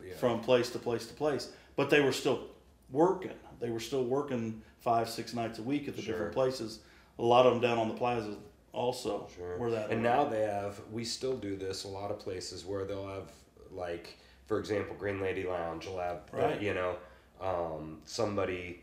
[SPEAKER 1] Yeah.
[SPEAKER 2] from place to place to place. But they were still working. They were still working five, six nights a week at the
[SPEAKER 1] Sure.
[SPEAKER 2] different places. A lot of them down on the plaza also.
[SPEAKER 1] Sure.
[SPEAKER 2] Where that
[SPEAKER 1] and now they have, we still do this a lot of places where they'll have, like, for example, Green Lady Lounge will have,
[SPEAKER 2] Right.
[SPEAKER 1] you know, um, somebody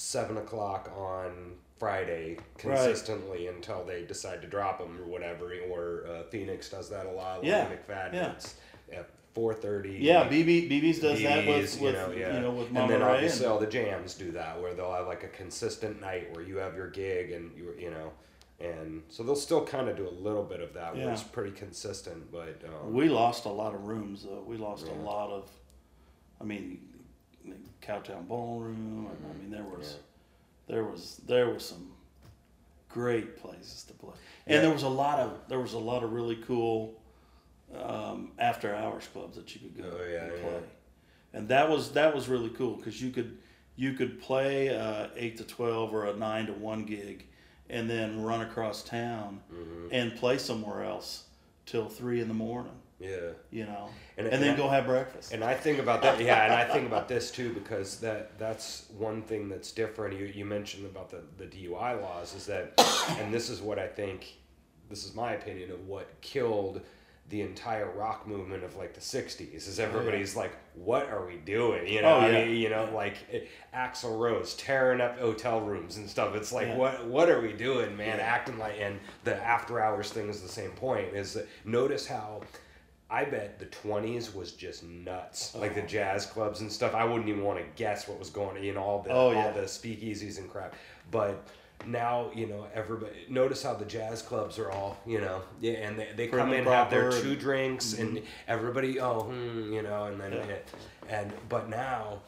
[SPEAKER 1] seven o'clock on Friday consistently until they decide to drop them or whatever. Or uh, Phoenix does that a lot.
[SPEAKER 2] Yeah,
[SPEAKER 1] Like McFadden,
[SPEAKER 2] yeah.
[SPEAKER 1] at four thirty.
[SPEAKER 2] Yeah, BB BB's does that with,
[SPEAKER 1] BBs,
[SPEAKER 2] with you know, with Mama
[SPEAKER 1] and then
[SPEAKER 2] Ray
[SPEAKER 1] obviously
[SPEAKER 2] and-
[SPEAKER 1] all the jams do that where they'll have like a consistent night where you have your gig and you you know and so they'll still kind of do a little bit of that where
[SPEAKER 2] Yeah.
[SPEAKER 1] it's pretty consistent but um,
[SPEAKER 2] We lost a lot of rooms though. We lost
[SPEAKER 1] Yeah.
[SPEAKER 2] a lot of, I mean, Cowtown Ballroom. and I mean, there was, there was, there was some great places to play, and
[SPEAKER 1] Yeah.
[SPEAKER 2] there was a lot of, there was a lot of really cool um, after hours clubs that you could go
[SPEAKER 1] Oh, yeah,
[SPEAKER 2] and
[SPEAKER 1] yeah.
[SPEAKER 2] play, and that was that was really cool because you could you could play uh, eight to twelve or a nine to one gig, and then run across town
[SPEAKER 1] Mm-hmm.
[SPEAKER 2] and play somewhere else till three in the morning
[SPEAKER 1] yeah.
[SPEAKER 2] You know,
[SPEAKER 1] And-
[SPEAKER 2] and, then
[SPEAKER 1] I-
[SPEAKER 2] go have breakfast.
[SPEAKER 1] and I think about that yeah and I think about this too because that that's one thing that's different. You, you mentioned about the, the DUI laws is that and this is what I think this is my opinion of what killed the entire rock movement of like the 60s is everybody's like what are we doing? You know
[SPEAKER 2] Oh,
[SPEAKER 1] I mean you know like it, Axl Rose tearing up hotel rooms and stuff. It's like
[SPEAKER 2] Yeah.
[SPEAKER 1] what what are we doing man?
[SPEAKER 2] Yeah.
[SPEAKER 1] acting like and the after hours thing is the same point is that notice how I bet the twenties was just nuts. Like the jazz clubs and stuff. I wouldn't even want to guess what was going on in all the
[SPEAKER 2] Oh, yeah.
[SPEAKER 1] all the speakeasies and crap. But now, you know, everybody notice how the jazz clubs are all, you know, yeah, and they, they come in
[SPEAKER 2] and
[SPEAKER 1] have their
[SPEAKER 2] Mm-hmm.
[SPEAKER 1] two drinks and everybody oh hmm, you know, and then
[SPEAKER 2] Yeah.
[SPEAKER 1] it, and but now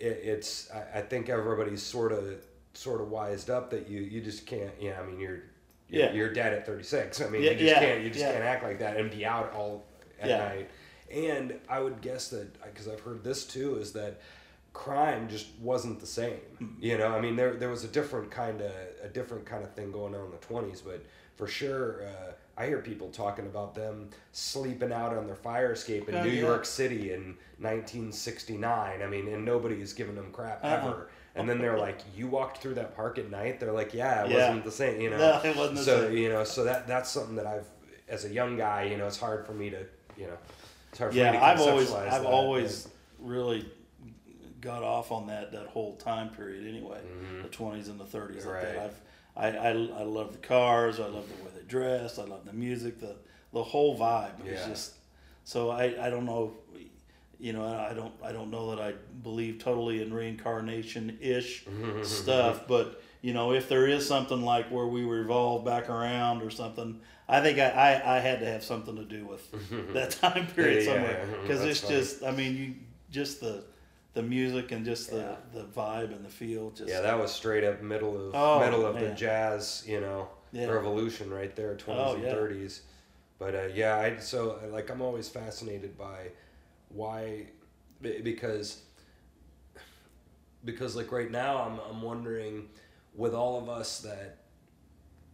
[SPEAKER 1] it, it's I, I think everybody's sort of sort of wised up that you you just can't yeah, I mean you're you're,
[SPEAKER 2] Yeah.
[SPEAKER 1] you're dead at 36. I mean,
[SPEAKER 2] Yeah,
[SPEAKER 1] you just
[SPEAKER 2] yeah,
[SPEAKER 1] can't you just
[SPEAKER 2] yeah.
[SPEAKER 1] can't act like that and be out all at
[SPEAKER 2] Yeah.
[SPEAKER 1] night. And I would guess that because I've heard this too is that crime just wasn't the same.
[SPEAKER 2] Mm-hmm.
[SPEAKER 1] You know, I mean, there there was a different kind of a different kind of thing going on in the twenties, but for sure. Uh, I hear people talking about them sleeping out on their fire escape in
[SPEAKER 2] Oh,
[SPEAKER 1] New
[SPEAKER 2] yeah.
[SPEAKER 1] York City in 1969. I mean, and nobody is giving them crap
[SPEAKER 2] Uh-uh.
[SPEAKER 1] ever. And then they're like, "You walked through that park at night." They're like, "Yeah, it
[SPEAKER 2] Yeah.
[SPEAKER 1] wasn't the same." You know,
[SPEAKER 2] No, it wasn't the
[SPEAKER 1] so
[SPEAKER 2] same.
[SPEAKER 1] you know, so that that's something that I've, as a young guy, you know, it's hard for me to, you know, it's hard
[SPEAKER 2] yeah, I've always I've
[SPEAKER 1] that,
[SPEAKER 2] always really got off on that that whole time period anyway, the twenties and the thirties. Like that.
[SPEAKER 1] Mm-hmm. Right.
[SPEAKER 2] I've I, I I love the cars. I love the way they dress. I love the music. The the whole vibe is
[SPEAKER 1] Yeah.
[SPEAKER 2] just. So I, I don't know, you know I don't I don't know that I believe totally in reincarnation ish stuff, but you know if there is something like where we revolve back around or something, I think I, I, I had to have something to do with that time period
[SPEAKER 1] Yeah, yeah,
[SPEAKER 2] somewhere
[SPEAKER 1] yeah.
[SPEAKER 2] because
[SPEAKER 1] That's
[SPEAKER 2] it's
[SPEAKER 1] funny.
[SPEAKER 2] just I mean you just the the music and just the,
[SPEAKER 1] Yeah.
[SPEAKER 2] the vibe and the feel just
[SPEAKER 1] Yeah, that was straight up middle of
[SPEAKER 2] Oh,
[SPEAKER 1] middle of the jazz, you know,
[SPEAKER 2] Yeah.
[SPEAKER 1] revolution right there, twenties
[SPEAKER 2] Oh,
[SPEAKER 1] and
[SPEAKER 2] yeah.
[SPEAKER 1] thirties. But uh, yeah, I so like I'm always fascinated by why because because like right now I'm I'm wondering with all of us that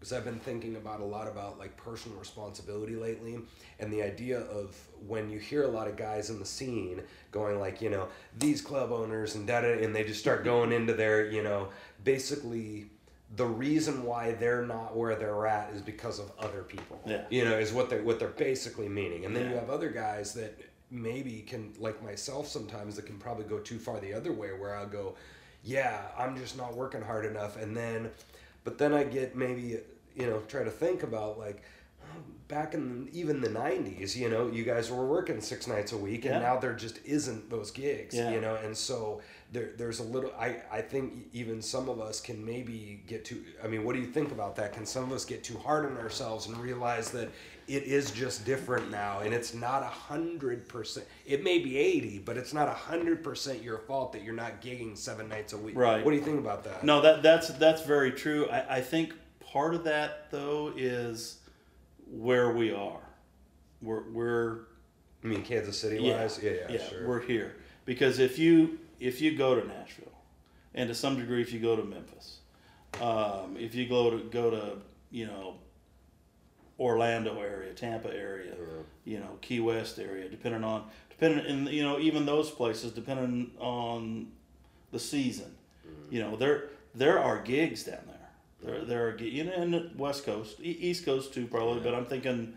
[SPEAKER 1] because I've been thinking about a lot about like personal responsibility lately and the idea of when you hear a lot of guys in the scene going like you know these club owners and da and they just start going into their you know basically the reason why they're not where they're at is because of other people.
[SPEAKER 2] Yeah.
[SPEAKER 1] you know is what they what they're basically meaning. And then you have other guys that maybe can like myself sometimes that can probably go too far the other way where I'll go yeah I'm just not working hard enough and then but then I get maybe you know try to think about like back in even the 90s you know you guys were working six nights a week and
[SPEAKER 2] Yeah.
[SPEAKER 1] now there just isn't those gigs
[SPEAKER 2] Yeah.
[SPEAKER 1] you know and so there, there's a little I, I think even some of us can maybe get too i mean what do you think about that can some of us get too hard on ourselves and realize that it is just different now and it's not a hundred percent it may be 80 but it's not a hundred percent your fault that you're not gigging seven nights a week
[SPEAKER 2] Right.
[SPEAKER 1] what do you think about that
[SPEAKER 2] no that that's that's very true. I, I think part of that though is where we are. We're we're
[SPEAKER 1] i mean kansas city
[SPEAKER 2] yeah,
[SPEAKER 1] wise yeah yeah, sure
[SPEAKER 2] we're here because if you if you go to Nashville, and to some degree if you go to Memphis, um, if you go to go to you know Orlando area, Tampa area, you know Key West area, depending on depending and you know even those places depending on the season, mm-hmm. you know there there are gigs down there. There there are you know in the West Coast, East Coast too probably, but I'm thinking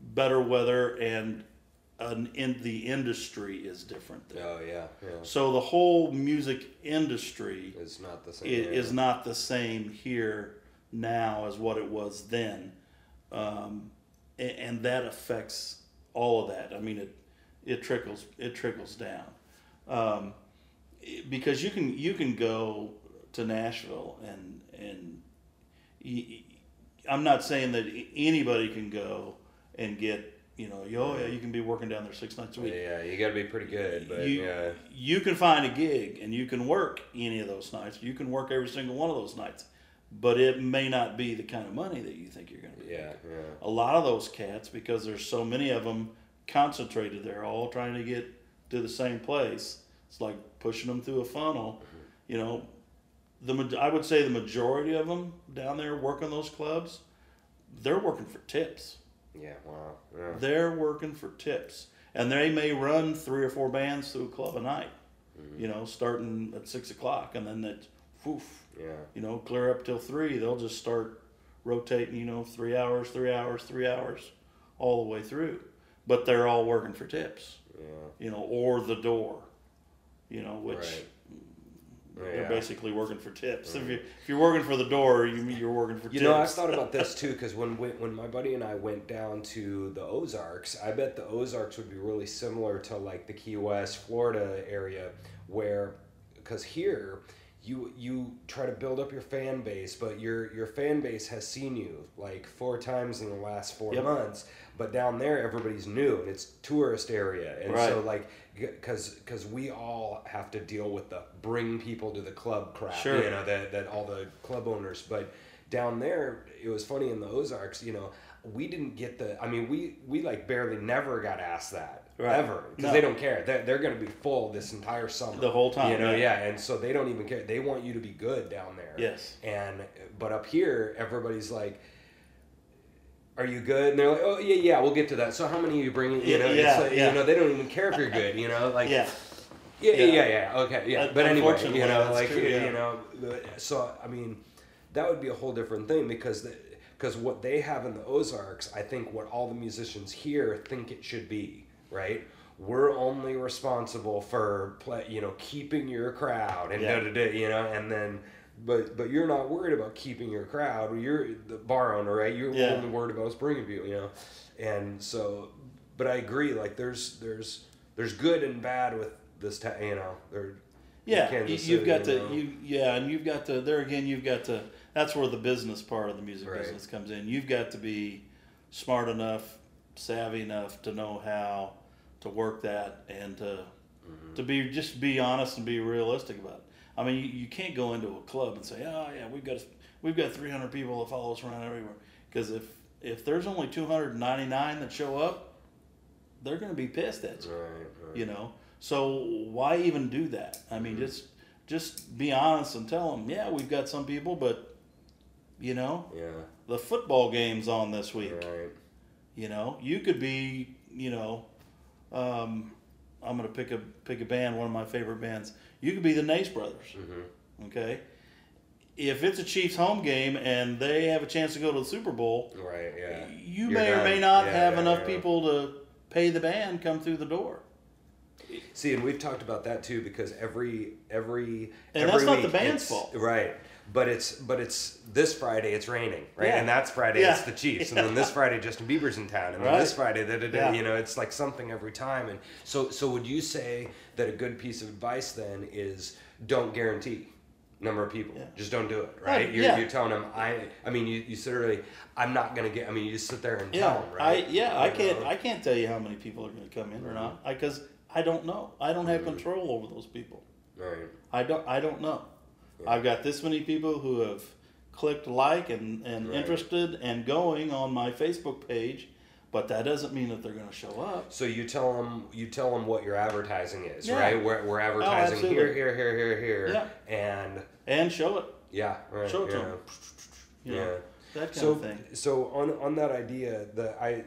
[SPEAKER 2] better weather and an in the industry is different there.
[SPEAKER 1] oh yeah yeah.
[SPEAKER 2] So the whole music industry
[SPEAKER 1] it's not the same
[SPEAKER 2] i-
[SPEAKER 1] yeah.
[SPEAKER 2] is not the same here now as what it was then, um, a- and that affects all of that. I mean, it it trickles it trickles down um, because you can you can go to Nashville and and y- y- I'm not saying that anybody can go and get you know oh yeah you can be working down there six nights a week
[SPEAKER 1] yeah you got to be pretty good but
[SPEAKER 2] you,
[SPEAKER 1] yeah
[SPEAKER 2] you can find a gig and you can work any of those nights. You can work every single one of those nights, but it may not be the kind of money that you think you're going to be.
[SPEAKER 1] yeah yeah
[SPEAKER 2] A lot of those cats, because there's so many of them concentrated there, all trying to get to the same place. It's like pushing them through a funnel. Mm-hmm. You know, the I would say the majority of them down there working those clubs, they're working for tips.
[SPEAKER 1] yeah wow yeah
[SPEAKER 2] They're working for tips, and they may run three or four bands through a club a night. Mm-hmm. You know, starting at six o'clock, and then that, poof,
[SPEAKER 1] yeah
[SPEAKER 2] you know, clear up till three. They'll just start rotating. You know, three hours, three hours, three hours, all the way through. But they're all working for tips.
[SPEAKER 1] yeah
[SPEAKER 2] You know, or the door. You know, which
[SPEAKER 1] Right.
[SPEAKER 2] they're oh,
[SPEAKER 1] Yeah.
[SPEAKER 2] basically working for tips. If, mm. you, if you're working for the door, you mean you're working for
[SPEAKER 1] You
[SPEAKER 2] tips.
[SPEAKER 1] know, I've thought about this too because when we, when my buddy and I went down to the Ozarks, I bet the Ozarks would be really similar to like the Key West, Florida area, where because here you you try to build up your fan base, but your your fan base has seen you like four times in the last four
[SPEAKER 2] Yep.
[SPEAKER 1] months. But down there, everybody's new and it's tourist area, and so like because because we all have to deal with the bring people to the club crap,
[SPEAKER 2] Sure.
[SPEAKER 1] you know that that all the club owners, but down there it was funny in the ozarks you know we didn't get the i mean we we like barely never got asked that
[SPEAKER 2] Right.
[SPEAKER 1] ever because
[SPEAKER 2] No.
[SPEAKER 1] they don't care they're, they're going to be full this entire summer
[SPEAKER 2] The whole time,
[SPEAKER 1] you know
[SPEAKER 2] yeah.
[SPEAKER 1] yeah and so they don't even care they want you to be good down there
[SPEAKER 2] Yes.
[SPEAKER 1] and but up here everybody's like are you good? And they're like, oh yeah, yeah, we'll get to that. So how many are you bringing? You know,
[SPEAKER 2] yeah,
[SPEAKER 1] like,
[SPEAKER 2] yeah.
[SPEAKER 1] you know, they don't even care if you're good. You know, like
[SPEAKER 2] yeah.
[SPEAKER 1] yeah, yeah,
[SPEAKER 2] Yeah.
[SPEAKER 1] yeah, yeah. Okay, yeah.
[SPEAKER 2] Uh,
[SPEAKER 1] But anyway, you know, like
[SPEAKER 2] true,
[SPEAKER 1] you know, so I mean, that would be a whole different thing because because what they have in the Ozarks, I think what all the musicians here think it should be, right? We're only responsible for play, you know, keeping your crowd and
[SPEAKER 2] Yeah.
[SPEAKER 1] da da da, you know, and then. But but you're not worried about keeping your crowd. You're the bar owner, right? You're
[SPEAKER 2] Yeah.
[SPEAKER 1] only worried about bringing people, you know. And so, but I agree. Like there's there's there's good and bad with this. Ta- you know, there.
[SPEAKER 2] Yeah,
[SPEAKER 1] Kansas
[SPEAKER 2] you've
[SPEAKER 1] City,
[SPEAKER 2] got
[SPEAKER 1] you
[SPEAKER 2] to you yeah, and you've got to there again. You've got to. That's where the business part of the music
[SPEAKER 1] Right.
[SPEAKER 2] business comes in. You've got to be smart enough, savvy enough to know how to work that and to
[SPEAKER 1] Mm-hmm.
[SPEAKER 2] to be just be honest and be realistic about it. I mean, you, you can't go into a club and say, "Oh yeah, we've got we've got 300 people that follow us around everywhere." Because if if there's only 299 that show up, they're going to be pissed at you
[SPEAKER 1] Right, right.
[SPEAKER 2] you know so why even do that i mean just just be honest and tell them yeah we've got some people but you know
[SPEAKER 1] Yeah.
[SPEAKER 2] the football game's on this week
[SPEAKER 1] Right.
[SPEAKER 2] You know you could be you know um, i'm gonna pick a pick a band one of my favorite bands you could be the nace brothers
[SPEAKER 1] Mm-hmm.
[SPEAKER 2] okay if it's a chiefs home game and they have a chance to go to the super bowl
[SPEAKER 1] Right. Yeah.
[SPEAKER 2] you
[SPEAKER 1] You're
[SPEAKER 2] may or may not
[SPEAKER 1] Yeah,
[SPEAKER 2] have
[SPEAKER 1] yeah,
[SPEAKER 2] enough
[SPEAKER 1] yeah.
[SPEAKER 2] people to pay the band come through the door
[SPEAKER 1] See, and we've talked about that too because every every
[SPEAKER 2] And
[SPEAKER 1] every
[SPEAKER 2] that's not the band's fault.
[SPEAKER 1] right? But it's but it's this Friday it's raining, right?
[SPEAKER 2] Yeah.
[SPEAKER 1] And that's Friday
[SPEAKER 2] Yeah.
[SPEAKER 1] it's the Chiefs, and then this Friday Justin Bieber's in town, and then this Friday da, da, da,
[SPEAKER 2] Yeah.
[SPEAKER 1] you know it's like something every time. And so so would you say that a good piece of advice then is don't guarantee number of people,
[SPEAKER 2] Yeah.
[SPEAKER 1] just don't do it, right?
[SPEAKER 2] Right,
[SPEAKER 1] You're,
[SPEAKER 2] yeah.
[SPEAKER 1] you're telling them I I mean you you literally I'm not gonna get I mean you just sit there and
[SPEAKER 2] Yeah,
[SPEAKER 1] tell them, right?
[SPEAKER 2] I yeah, I can't? I can't tell you how many people are going to come in or not because I don't know. I don't have mm-hmm. control over those people.
[SPEAKER 1] right.
[SPEAKER 2] I don't I don't know.
[SPEAKER 1] Yeah.
[SPEAKER 2] I've got this many people who have clicked like and, and
[SPEAKER 1] Right.
[SPEAKER 2] interested and going on my Facebook page, but that doesn't mean that they're going to show up.
[SPEAKER 1] So you tell them you tell them what your advertising is,
[SPEAKER 2] Yeah. Oh,
[SPEAKER 1] right? We're, we're oh, advertising
[SPEAKER 2] absolutely.
[SPEAKER 1] here, here, here, here, here,
[SPEAKER 2] Yeah.
[SPEAKER 1] and
[SPEAKER 2] And show it.
[SPEAKER 1] yeah, right,
[SPEAKER 2] Show it to
[SPEAKER 1] yeah,
[SPEAKER 2] 'em. You
[SPEAKER 1] yeah.
[SPEAKER 2] that kind
[SPEAKER 1] So
[SPEAKER 2] of thing.
[SPEAKER 1] so on on that idea that I,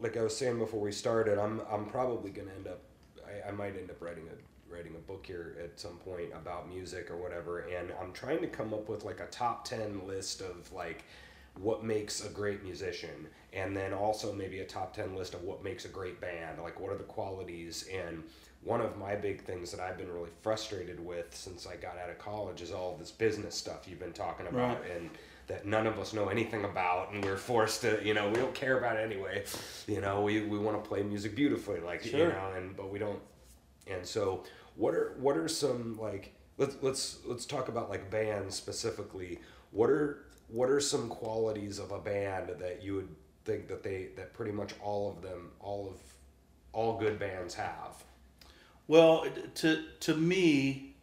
[SPEAKER 1] like I was saying before we started, I'm I'm probably gonna end up, I, I might end up writing a writing a book here at some point about music or whatever, and I'm trying to come up with like a top ten list of like what makes a great musician and then also maybe a top 10 list of what makes a great band like what are the qualities and one of my big things that i've been really frustrated with since i got out of college is all this business stuff you've been talking about
[SPEAKER 2] Right.
[SPEAKER 1] and that none of us know anything about and we're forced to you know we don't care about it anyway you know we, we want to play music beautifully like you know and but we don't and so what are what are some like let's let's let's talk about like bands specifically what are what are some qualities of a band that you would think that they that pretty much all of them all of all good bands have
[SPEAKER 2] Well, to to me,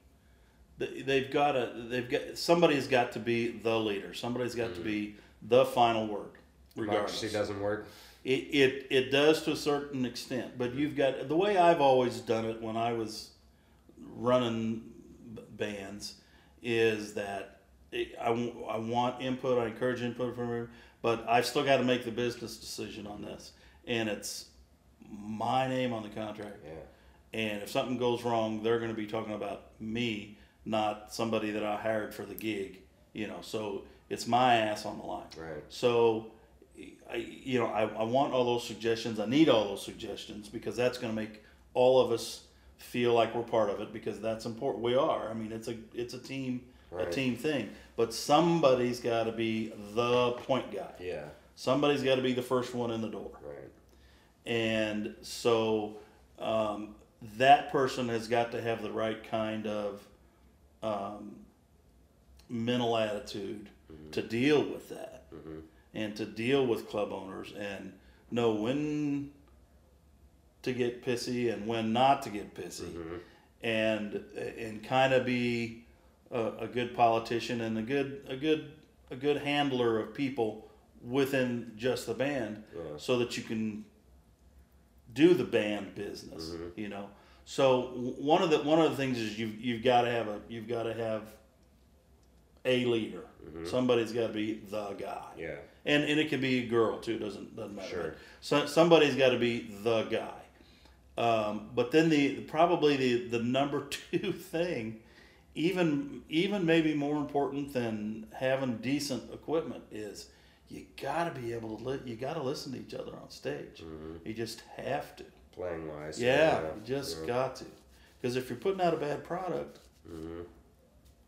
[SPEAKER 2] they've got to they've got somebody's got to be the leader. Somebody's got to mm-hmm. be the final word, regardless.
[SPEAKER 1] Democracy doesn't work
[SPEAKER 2] It, it it does to a certain extent, but you've got the way I've always done it when I was running bands is that it, I, I want input, I encourage input from everyone, but I've still got to make the business decision on this, and it's my name on the contract.
[SPEAKER 1] yeah
[SPEAKER 2] And if something goes wrong, they're going to be talking about me, not somebody that I hired for the gig. You know, so it's my ass on the line.
[SPEAKER 1] right
[SPEAKER 2] So, I, you know, I, I want all those suggestions. I need all those suggestions because that's going to make all of us feel like we're part of it because that's important. We are. I mean, it's a it's a team
[SPEAKER 1] Right.
[SPEAKER 2] a team thing. But somebody's got to be the point guy.
[SPEAKER 1] Yeah.
[SPEAKER 2] Somebody's got to be the first one in the door.
[SPEAKER 1] Right.
[SPEAKER 2] And so um, that person has got to have the right kind of um, mental attitude to deal with that and to deal with club owners and know when to get pissy and when not to get pissy. Mm-hmm. And and kind of be a, a good politician and a good a good a good handler of people within just the band
[SPEAKER 1] Yeah.
[SPEAKER 2] so that you can do the band business mm-hmm. you know? So one of the one of the things is you you've got to have a you've got to have a leader. Mm-hmm. Somebody's got to be the guy.
[SPEAKER 1] Yeah.
[SPEAKER 2] And and it could be a girl too. Doesn't doesn't matter.
[SPEAKER 1] Sure.
[SPEAKER 2] so somebody's got to be the guy. Um, but then the probably the the number two thing even even maybe more important than having decent equipment is you got to be able to li- you got to listen to each other on stage. Mm-hmm. You just have to.
[SPEAKER 1] Playing wise.
[SPEAKER 2] yeah, you just
[SPEAKER 1] yeah.
[SPEAKER 2] got to. Because if you're putting out a bad product mm-hmm.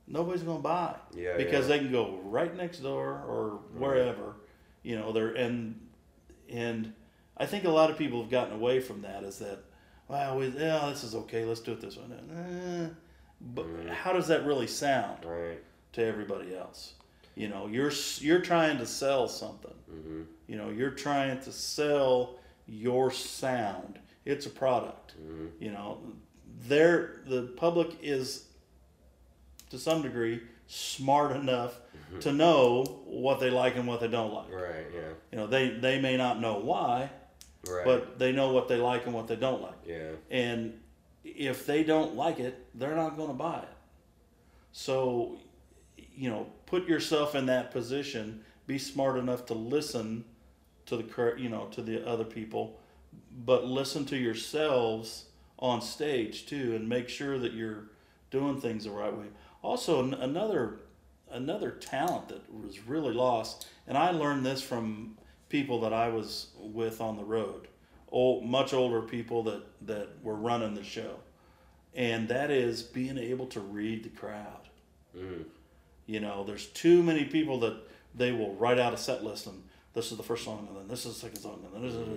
[SPEAKER 2] nobody's going to buy.
[SPEAKER 1] Yeah,
[SPEAKER 2] because
[SPEAKER 1] yeah.
[SPEAKER 2] they can go right next door or mm-hmm. wherever you know they're and and i think a lot of people have gotten away from that is that wow we, yeah this is okay let's do it this way. Eh, but how does that really sound
[SPEAKER 1] Right.
[SPEAKER 2] to everybody else? You know you're you're trying to sell something. You know you're trying to sell your sound. It's a product. You know there the public is to some degree smart enough Mm-hmm. to know what they like and what they don't like
[SPEAKER 1] Right. Yeah.
[SPEAKER 2] you know they they may not know why
[SPEAKER 1] Right.
[SPEAKER 2] but they know what they like and what they don't like
[SPEAKER 1] yeah.
[SPEAKER 2] and if they don't like it, they're not going to buy it. So, you know, put yourself in that position. Be smart enough to listen to the you know to the other people, but listen to yourselves on stage too, and make sure that you're doing things the right way. Also, an- another another talent that was really lost, and I learned this from people that I was with on the road, old, much older people that that were running the show, and that is being able to read the crowd. You know, there's too many people that they will write out a set list and this is the first song and then this is the second song and then this is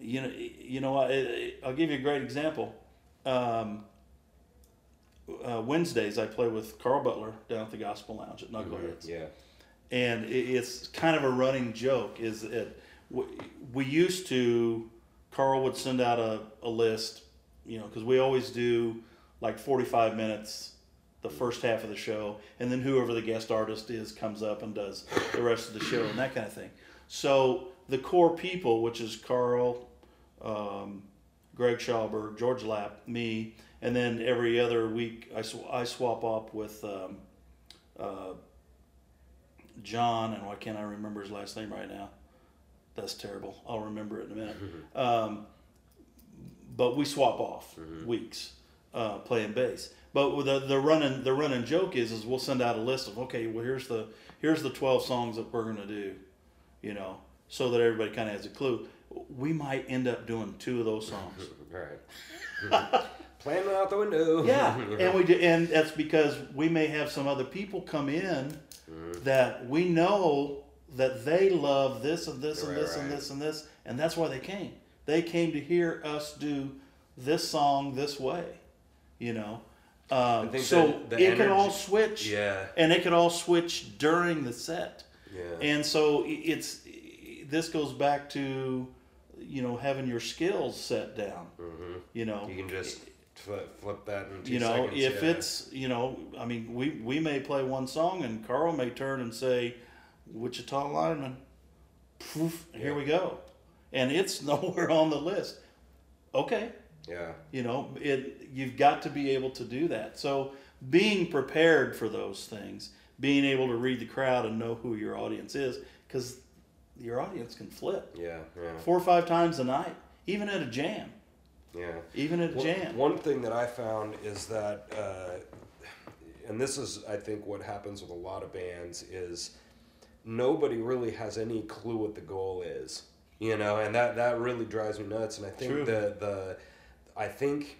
[SPEAKER 2] you know you know I- I'll give you a great example. Um, uh, Wednesdays I play with Carl Butler down at the Gospel Lounge at Knuckleheads
[SPEAKER 1] Yeah.
[SPEAKER 2] and it, it's kind of a running joke is it we, we used to carl would send out a, a list you know because we always do like 45 minutes the first half of the show and then whoever the guest artist is comes up and does the rest of the show and that kind of thing so the core people which is carl um, greg schauber george lapp me and then every other week i, sw- I swap up with um, uh, John, and why can't I remember his last name right now? That's terrible. I'll remember it in a minute. Um, but we swap off weeks uh, playing bass. But the the running the running joke is is we'll send out a list of okay, well here's the here's the twelve songs that we're gonna do, you know, so that everybody kind of has a clue. We might end up doing two of those songs.
[SPEAKER 1] Right. Playing out the window.
[SPEAKER 2] Yeah, and we do, and that's because we may have some other people come in that we know that they love this and this and
[SPEAKER 1] Right,
[SPEAKER 2] this and this and this, and that's why they came. They came to hear us do this song this way, you know. Um, so
[SPEAKER 1] that
[SPEAKER 2] it can all switch,
[SPEAKER 1] Yeah.
[SPEAKER 2] and it can all switch during the set.
[SPEAKER 1] Yeah.
[SPEAKER 2] And so it's this goes back to you know having your skills set down. You know,
[SPEAKER 1] You can just flip, flip that in two
[SPEAKER 2] you know
[SPEAKER 1] seconds.
[SPEAKER 2] if
[SPEAKER 1] yeah.
[SPEAKER 2] it's you know i mean we we may play one song and carl may turn and say wichita lineman poof here
[SPEAKER 1] Yeah.
[SPEAKER 2] we go and it's nowhere on the list okay
[SPEAKER 1] Yeah.
[SPEAKER 2] you know it you've got to be able to do that so being prepared for those things being able to read the crowd and know who your audience is because your audience can flip
[SPEAKER 1] Yeah. Yeah.
[SPEAKER 2] four or five times a night even at a jam
[SPEAKER 1] Yeah.
[SPEAKER 2] even at a
[SPEAKER 1] One-
[SPEAKER 2] jam
[SPEAKER 1] One thing that I found is that, uh, and this is, I think, what happens with a lot of bands is nobody really has any clue what the goal is, you know, and that that really drives me nuts. And I think
[SPEAKER 2] True.
[SPEAKER 1] the the, I think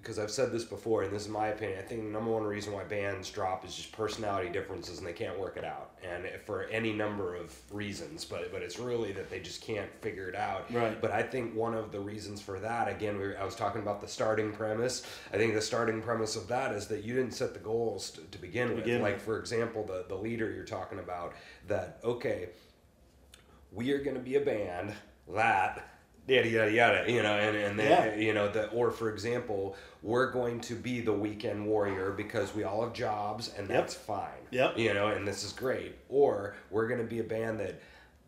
[SPEAKER 1] because I've said this before, and this is my opinion. I think the number one reason why bands drop is just personality differences, and they can't work it out, and for any number of reasons. But but it's really that they just can't figure it out.
[SPEAKER 2] Right.
[SPEAKER 1] But I think one of the reasons for that, again, we were, I was talking about the starting premise. I think the starting premise of that is that you didn't set the goals to, to begin with.
[SPEAKER 2] begin
[SPEAKER 1] like
[SPEAKER 2] with.
[SPEAKER 1] for example, the the leader you're talking about. That okay, we are going to be a band that yada yada yada you know and and then
[SPEAKER 2] Yeah.
[SPEAKER 1] you know the or for example we're going to be the weekend warrior because we all have jobs and
[SPEAKER 2] Yep.
[SPEAKER 1] that's fine
[SPEAKER 2] Yep.
[SPEAKER 1] you know and this is great or we're going to be a band that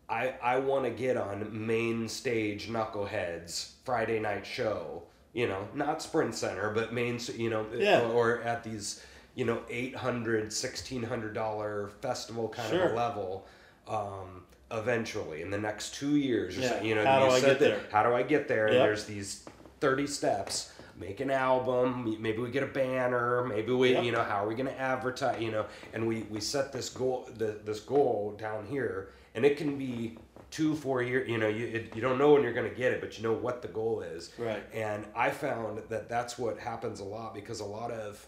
[SPEAKER 1] i i want to get on main stage knuckleheads friday night show you know not sprint center but main you know
[SPEAKER 2] Yeah.
[SPEAKER 1] or at these you know 800 1600 dollar festival kind of
[SPEAKER 2] Sure.
[SPEAKER 1] a level um eventually in the next two years
[SPEAKER 2] Yeah.
[SPEAKER 1] so, you know
[SPEAKER 2] How do
[SPEAKER 1] you
[SPEAKER 2] I
[SPEAKER 1] said
[SPEAKER 2] get
[SPEAKER 1] that-
[SPEAKER 2] there?
[SPEAKER 1] how do i get there and there's these 30 steps make an album maybe we get a banner maybe we
[SPEAKER 2] Yep.
[SPEAKER 1] you know how are we going to advertise you know and we we set this goal the, this goal down here and it can be two four years you know you, it, you don't know when you're going to get it but you know what the goal is
[SPEAKER 2] Right.
[SPEAKER 1] and i found that that's what happens a lot because a lot of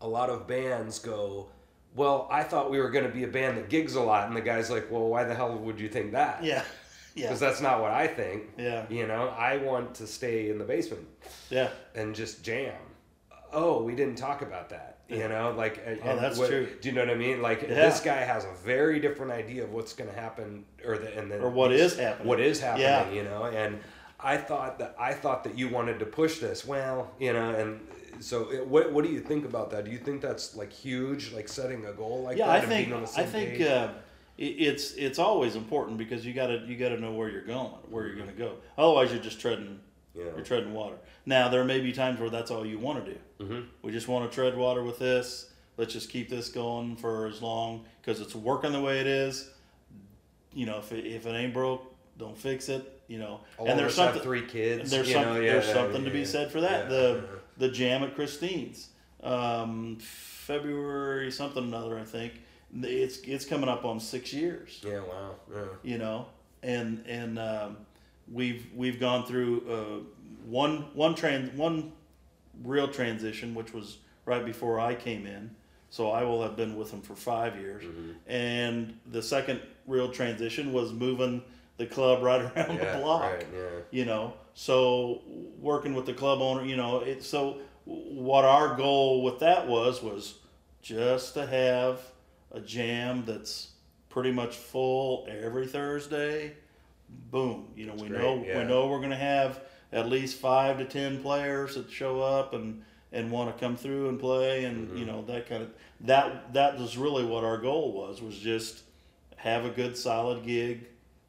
[SPEAKER 1] a lot of bands go well i thought we were going to be a band that gigs a lot and the guy's like well why the hell would you think that
[SPEAKER 2] Yeah. Yeah.
[SPEAKER 1] because that's not what i think
[SPEAKER 2] Yeah.
[SPEAKER 1] you know i want to stay in the basement
[SPEAKER 2] Yeah.
[SPEAKER 1] and just jam. Oh, we didn't talk about that. You know, like uh,
[SPEAKER 2] Oh, that's
[SPEAKER 1] what-
[SPEAKER 2] true.
[SPEAKER 1] Do you know what I mean? Like
[SPEAKER 2] Yeah.
[SPEAKER 1] this guy has a very different idea of what's going to happen, or the and then
[SPEAKER 2] Or what is happening.
[SPEAKER 1] What is happening?
[SPEAKER 2] Yeah.
[SPEAKER 1] You know, and I thought that I thought that you wanted to push this. Well, you know, and so it, what what do you think about that? Do you think that's like huge, like setting a goal like
[SPEAKER 2] yeah,
[SPEAKER 1] that
[SPEAKER 2] I think
[SPEAKER 1] being on the
[SPEAKER 2] I think uh, it, it's it's always important because you gotta you gotta know where you're going, where you're gonna go. Otherwise, you're just treading
[SPEAKER 1] Yeah.
[SPEAKER 2] you're treading water. Now there may be times where that's all you want to do.
[SPEAKER 1] Mm-hmm.
[SPEAKER 2] We just want to tread water with this. Let's just keep this going for as long because it's working the way it is. You know, if it, if it ain't broke, don't fix it. You know,
[SPEAKER 1] All
[SPEAKER 2] and there's something
[SPEAKER 1] three kids.
[SPEAKER 2] there's
[SPEAKER 1] you
[SPEAKER 2] some,
[SPEAKER 1] know, yeah,
[SPEAKER 2] there's
[SPEAKER 1] yeah,
[SPEAKER 2] something to be said for that. the
[SPEAKER 1] yeah.
[SPEAKER 2] The jam at Christine's, um, February something or another, I think. It's it's coming up on six years.
[SPEAKER 1] Yeah, wow. Yeah.
[SPEAKER 2] You know, and and um, we've we've gone through uh, one one trans one real transition, which was right before I came in. So I will have been with them for five years,
[SPEAKER 1] Mm-hmm.
[SPEAKER 2] and the second real transition was moving the club right around
[SPEAKER 1] Yeah,
[SPEAKER 2] the block
[SPEAKER 1] right, yeah.
[SPEAKER 2] you know so working with the club owner you know it so what our goal with that was was just to have a jam that's pretty much full every thursday boom you know we
[SPEAKER 1] great,
[SPEAKER 2] know
[SPEAKER 1] yeah.
[SPEAKER 2] we know we're going to have at least five to ten players that show up and and want to come through and play and
[SPEAKER 1] Mm-hmm.
[SPEAKER 2] you know that kind of that that was really what our goal was was just have a good solid gig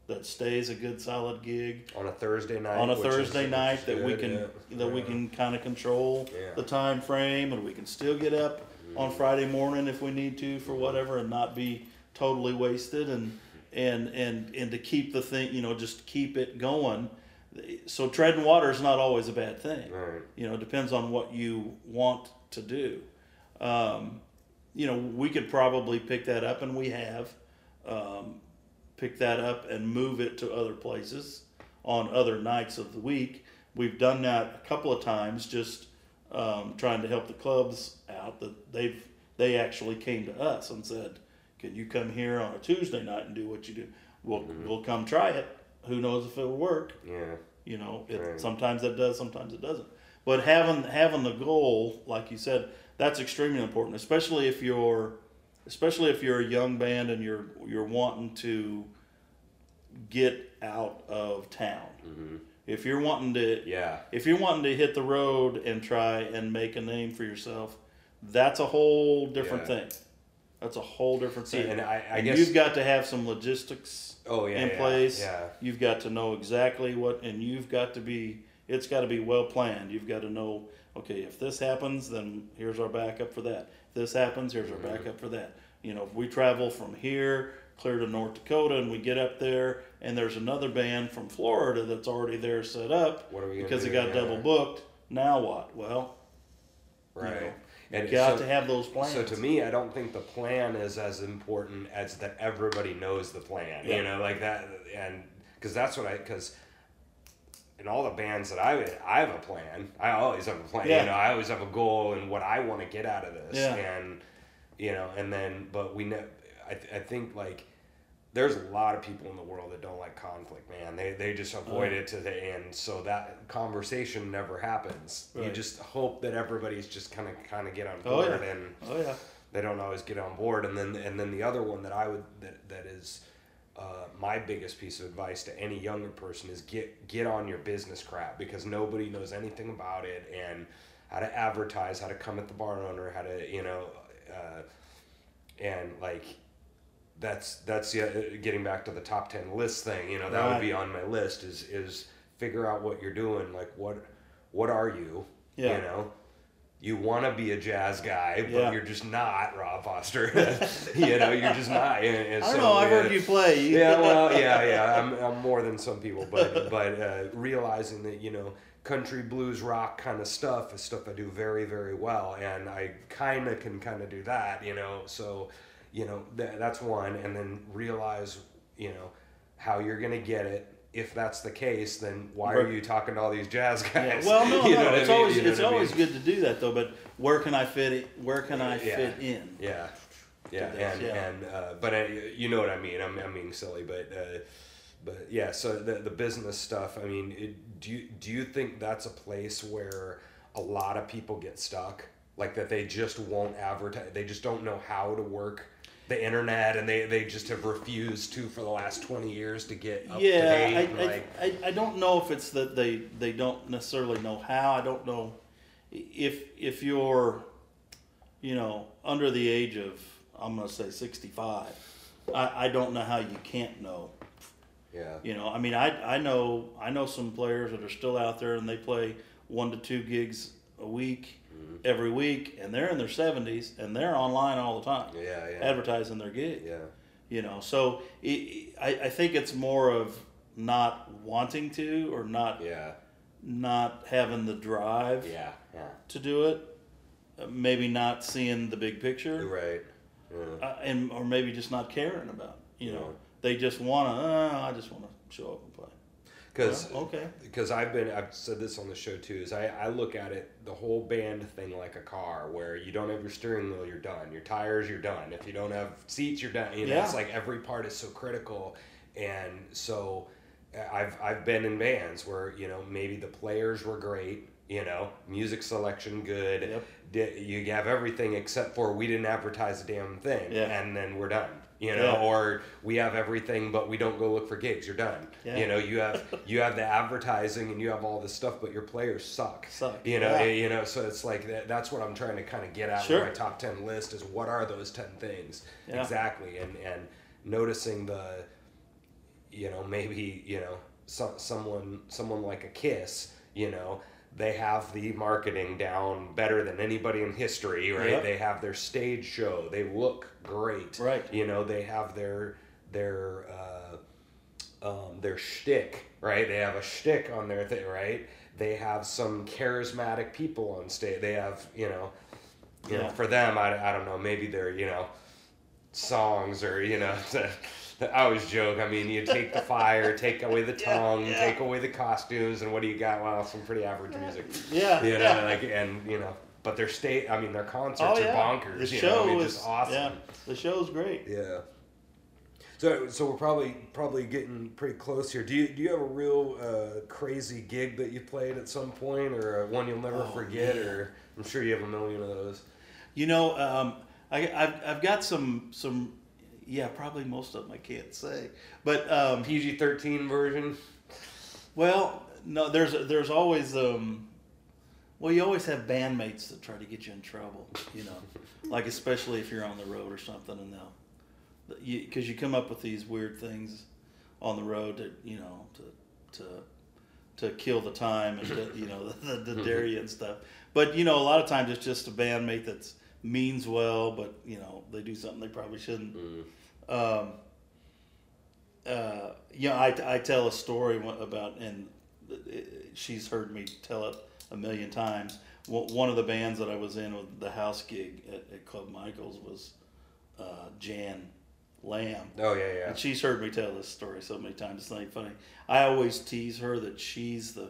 [SPEAKER 2] that stays a good solid gig
[SPEAKER 1] On a Thursday night.
[SPEAKER 2] on a
[SPEAKER 1] which is-
[SPEAKER 2] Thursday night that we can
[SPEAKER 1] yeah.
[SPEAKER 2] that we can kind of control
[SPEAKER 1] Yeah.
[SPEAKER 2] the time frame and we can still get up on Friday morning if we need to for whatever and not be totally wasted and and and and to keep the thing you know just keep it going so treading water is not always a bad thing
[SPEAKER 1] Right.
[SPEAKER 2] you know it depends on what you want to do um, you know we could probably pick that up and we have um, pick that up and move it to other places on other nights of the week we've done that a couple of times just um, trying to help the clubs out that they've they actually came to us and said can you come here on a tuesday night and do what you do we'll, we'll come try it who knows if it'll work
[SPEAKER 1] Yeah.
[SPEAKER 2] you know, it,
[SPEAKER 1] Right.
[SPEAKER 2] sometimes it does, sometimes it doesn't. But having having the goal, like you said, that's extremely important, especially if you're, especially if you're a young band and you're you're wanting to get out of town. If you're wanting to,
[SPEAKER 1] Mm-hmm. Yeah.
[SPEAKER 2] if you're wanting to hit the road and try and make a name for yourself, that's a whole different
[SPEAKER 1] Yeah.
[SPEAKER 2] thing. That's a whole different
[SPEAKER 1] See,
[SPEAKER 2] thing.
[SPEAKER 1] and I- I
[SPEAKER 2] And
[SPEAKER 1] guess-
[SPEAKER 2] you've got to have some logistics
[SPEAKER 1] Oh yeah.
[SPEAKER 2] in
[SPEAKER 1] yeah,
[SPEAKER 2] place.
[SPEAKER 1] Yeah.
[SPEAKER 2] You've got to know exactly what, and you've got to be. It's got to be well planned. You've got to know. Okay, if this happens, then here's our backup for that. If this happens, here's our
[SPEAKER 1] Mm-hmm.
[SPEAKER 2] backup for that. You know, if we travel from here clear to North Dakota, and we get up there, and there's another band from Florida that's already there set up
[SPEAKER 1] What are we
[SPEAKER 2] because
[SPEAKER 1] do?
[SPEAKER 2] it got
[SPEAKER 1] Yeah.
[SPEAKER 2] double eh? booked. Now what? Well,
[SPEAKER 1] Right.
[SPEAKER 2] know,
[SPEAKER 1] and
[SPEAKER 2] you got
[SPEAKER 1] so,
[SPEAKER 2] to have those plans.
[SPEAKER 1] So to me, I don't think the plan is as important as that everybody knows the plan.
[SPEAKER 2] Yeah.
[SPEAKER 1] You know, like that, and because that's what I because in all the bands that I I have a plan. I always have a plan.
[SPEAKER 2] Yeah.
[SPEAKER 1] You know, I always have a goal and what I want to get out of this.
[SPEAKER 2] Yeah.
[SPEAKER 1] And you know, and then but we know. I th- I think like there's a lot of people in the world that don't like conflict, man. They they just avoid
[SPEAKER 2] Oh.
[SPEAKER 1] it to the end, so that conversation never happens. You just hope that everybody's just kind of kind of get on
[SPEAKER 2] Oh,
[SPEAKER 1] board
[SPEAKER 2] yeah.
[SPEAKER 1] and
[SPEAKER 2] Oh yeah.
[SPEAKER 1] they don't always get on board and then and then the other one that i would that, that is uh, my biggest piece of advice to any younger person is get get on your business crap because nobody knows anything about it and how to advertise how to come at the bar owner how to you know uh, and like that's that's yeah, getting back to the top 10 list thing you know that would be on my list is is figure out what you're doing like what what are you
[SPEAKER 2] Yeah.
[SPEAKER 1] you know you want to be a jazz guy, but
[SPEAKER 2] Yeah.
[SPEAKER 1] you're just not Rob Foster. you know, you're just not. And, and
[SPEAKER 2] I don't
[SPEAKER 1] so,
[SPEAKER 2] know. I've
[SPEAKER 1] uh,
[SPEAKER 2] heard you play. You-
[SPEAKER 1] yeah, well, yeah, yeah. I'm, I'm more than some people, but but uh, realizing that you know country blues rock kind of stuff is stuff I do very very well, and I kind of can kind of do that, you know. So, you know, that, that's one, and then realize you know how you're gonna get it. If that's the case, then why are you talking to all these jazz
[SPEAKER 2] Yeah,
[SPEAKER 1] guys?
[SPEAKER 2] well, no,
[SPEAKER 1] You know
[SPEAKER 2] no.
[SPEAKER 1] what I
[SPEAKER 2] It's
[SPEAKER 1] mean?
[SPEAKER 2] always
[SPEAKER 1] You know
[SPEAKER 2] it's
[SPEAKER 1] what I mean?
[SPEAKER 2] always good to do that though. But where can I fit it? Where can I
[SPEAKER 1] Yeah.
[SPEAKER 2] fit in?
[SPEAKER 1] Yeah, yeah, and
[SPEAKER 2] yeah.
[SPEAKER 1] and uh, but uh, you know what I mean. I'm, I'm being silly, but uh, but yeah. So the the business stuff. I mean, it, do you do you think that's a place where a lot of people get stuck? Like that they just won't advertise. They just don't know how to work the internet, and they, they just have refused to for the last twenty years to get up to
[SPEAKER 2] yeah,
[SPEAKER 1] date.
[SPEAKER 2] I,
[SPEAKER 1] and,
[SPEAKER 2] I,
[SPEAKER 1] like,
[SPEAKER 2] I, I don't know if it's that they they don't necessarily know how. I don't know if if you're, you know, under the age of I'm gonna say 65. I, I don't know how you can't know.
[SPEAKER 1] yeah,
[SPEAKER 2] You know, I mean, I I know I know some players that are still out there and they play one to two gigs a week. Every week, and they're in their seventies and they're online all the time,
[SPEAKER 1] yeah, yeah,
[SPEAKER 2] advertising their gig.
[SPEAKER 1] yeah,
[SPEAKER 2] You know, so it, I I think it's more of not wanting to or not
[SPEAKER 1] yeah,
[SPEAKER 2] not having the drive
[SPEAKER 1] yeah, yeah.
[SPEAKER 2] to do it, uh, maybe not seeing the big picture,
[SPEAKER 1] Right. Yeah.
[SPEAKER 2] uh, and or maybe just not caring about. it, You know, they just want to. Uh, I just want to show up and play.
[SPEAKER 1] Because
[SPEAKER 2] Well, okay.
[SPEAKER 1] because I've been I've said this on the show too is I, I look at it the whole band thing like a car where you don't have your steering wheel you're done your tires you're done if you don't have seats you're done you know
[SPEAKER 2] Yeah.
[SPEAKER 1] it's like every part is so critical and so uh, I've I've been in bands where you know maybe the players were great you know music selection good
[SPEAKER 2] Yep.
[SPEAKER 1] you have everything except for we didn't advertise a damn thing
[SPEAKER 2] Yeah.
[SPEAKER 1] and then we're done you know
[SPEAKER 2] Yeah.
[SPEAKER 1] or we have everything but we don't go look for gigs you're done
[SPEAKER 2] Yeah.
[SPEAKER 1] you know you have you have the advertising and you have all this stuff but your players suck
[SPEAKER 2] Suck,
[SPEAKER 1] you know
[SPEAKER 2] yeah.
[SPEAKER 1] you know so it's like that, that's what i'm trying to kind of get at
[SPEAKER 2] Sure.
[SPEAKER 1] with my top 10 list is what are those 10 things exactly and and noticing the you know maybe you know some, someone someone like a kiss you know they have the marketing down better than anybody in history right
[SPEAKER 2] Yep.
[SPEAKER 1] they have their stage show they look great
[SPEAKER 2] Right.
[SPEAKER 1] you know they have their their uh, um, their shtick, right? They have a shtick on their thing, right? They have some charismatic people on stage. They have, you know, you know,
[SPEAKER 2] Yeah.
[SPEAKER 1] for them, I, I don't know, maybe they're, you know, songs or, you know, I always joke. I mean, you take the fire, take away the tongue,
[SPEAKER 2] yeah.
[SPEAKER 1] take away the costumes, and what do you got? Well, some pretty average music.
[SPEAKER 2] Yeah.
[SPEAKER 1] You know,
[SPEAKER 2] yeah.
[SPEAKER 1] like, and, you know, but their state, I mean, their concerts
[SPEAKER 2] oh
[SPEAKER 1] are bonkers.
[SPEAKER 2] The
[SPEAKER 1] you
[SPEAKER 2] show
[SPEAKER 1] know, I mean,
[SPEAKER 2] is
[SPEAKER 1] awesome.
[SPEAKER 2] Yeah. The show's great.
[SPEAKER 1] Yeah. So, so we're probably probably getting pretty close here. Do you do you have a real uh, crazy gig that you played at some point, or one you'll never
[SPEAKER 2] Oh,
[SPEAKER 1] forget?
[SPEAKER 2] man.
[SPEAKER 1] Or I'm sure you have a million of those.
[SPEAKER 2] You know, um, I, I've, I've got some some. Yeah, probably most of them I can't say, but um,
[SPEAKER 1] PG-13 version.
[SPEAKER 2] well, no, there's there's always um, well, you always have bandmates that try to get you in trouble. You know, like especially if you're on the road or something, and they'll because you, come up with these weird things on the road that you know to to to kill the time and to, you know the, the, the dairy and stuff. But you know, a lot of times it's just a bandmate that's means well, but you know they do something they probably shouldn't. Um, uh, you know, I, I tell a story about, and she's heard me tell it a million times. One of the bands that I was in with the house gig at, at Club Michaels was uh, Jan Lamb.
[SPEAKER 1] Oh yeah, yeah.
[SPEAKER 2] And she's heard me tell this story so many times. It's not funny. I always tease her that she's the.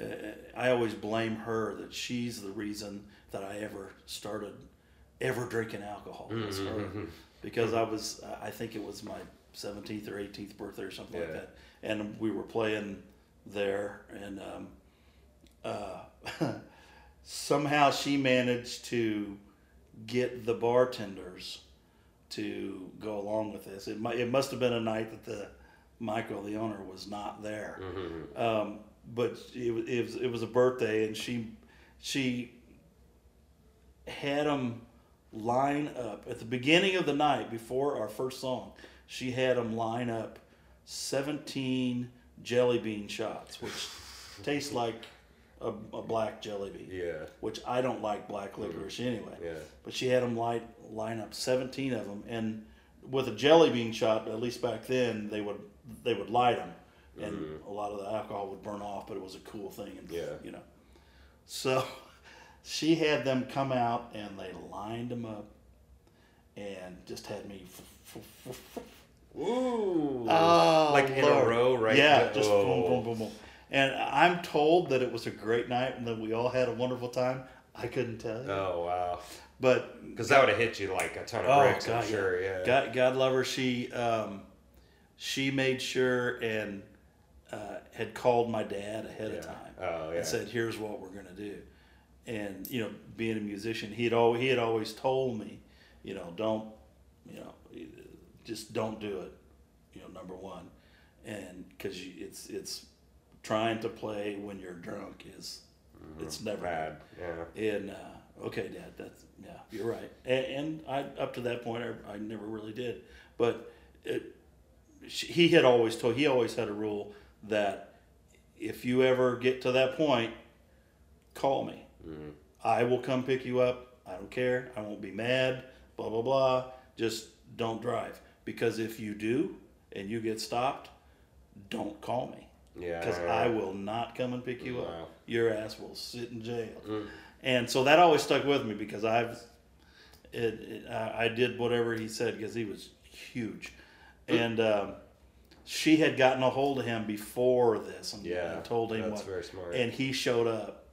[SPEAKER 2] Uh, I always blame her that she's the reason that I ever started ever drinking alcohol. Was her.
[SPEAKER 1] Mm-hmm.
[SPEAKER 2] Because I was, I think it was my 17th or 18th birthday or something like that. And we were playing there, and um, uh, somehow she managed to get the bartenders to go along with this. It might, it must have been a night that the Michael, the owner, was not there.
[SPEAKER 1] Mm-hmm.
[SPEAKER 2] Um, but it, it was it was a birthday, and she she had them line up at the beginning of the night before our first song. She had them line up seventeen jelly bean shots, which taste like a, a black jelly bean.
[SPEAKER 1] Yeah.
[SPEAKER 2] Which I don't like black licorice mm-hmm. anyway.
[SPEAKER 1] Yeah.
[SPEAKER 2] But she had them line line up seventeen of them, and with a jelly bean shot, at least back then, they would they would light them, and mm-hmm. a lot of the alcohol would burn off. But it was a cool thing, and
[SPEAKER 1] Yeah.
[SPEAKER 2] you know. So she had them come out, and they lined them up, and just had me.
[SPEAKER 1] Ooh.
[SPEAKER 2] Oh,
[SPEAKER 1] like in a row, right?
[SPEAKER 2] Yeah,
[SPEAKER 1] Oh.
[SPEAKER 2] just boom, boom, boom, boom. And I'm told that it was a great night and that we all had a wonderful time. I couldn't tell you,
[SPEAKER 1] Oh wow.
[SPEAKER 2] but
[SPEAKER 1] Because that would have hit you like a ton of
[SPEAKER 2] Oh,
[SPEAKER 1] bricks,
[SPEAKER 2] God,
[SPEAKER 1] I'm sure. Yeah.
[SPEAKER 2] God, God love her. She um, she made sure and uh, had called my dad ahead
[SPEAKER 1] Yeah.
[SPEAKER 2] of time
[SPEAKER 1] Oh yeah.
[SPEAKER 2] and said, "Here's what we're gonna do." And you know, being a musician, he'd always he had always told me, you know, don't, you know, just don't do it. You know, number one, and because it's it's trying to play when you're drunk is it's never
[SPEAKER 1] Bad. Yeah.
[SPEAKER 2] and uh, okay, Dad, that's yeah, you're right. And, and I up to that point, I, I never really did. But it, he had always told. He always had a rule that if you ever get to that point, call me. I will come pick you up. I don't care. I won't be mad. Blah blah blah. Just don't drive because if you do and you get stopped, don't call me
[SPEAKER 1] Yeah.
[SPEAKER 2] because I will not come and pick you
[SPEAKER 1] Wow.
[SPEAKER 2] up. Your ass will sit in jail. And so that always stuck with me because I've, it, it, I, did whatever he said because he was huge, and um, she had gotten a hold of him before this and,
[SPEAKER 1] Yeah,
[SPEAKER 2] and told him
[SPEAKER 1] that's
[SPEAKER 2] what,
[SPEAKER 1] very smart.
[SPEAKER 2] and he showed up.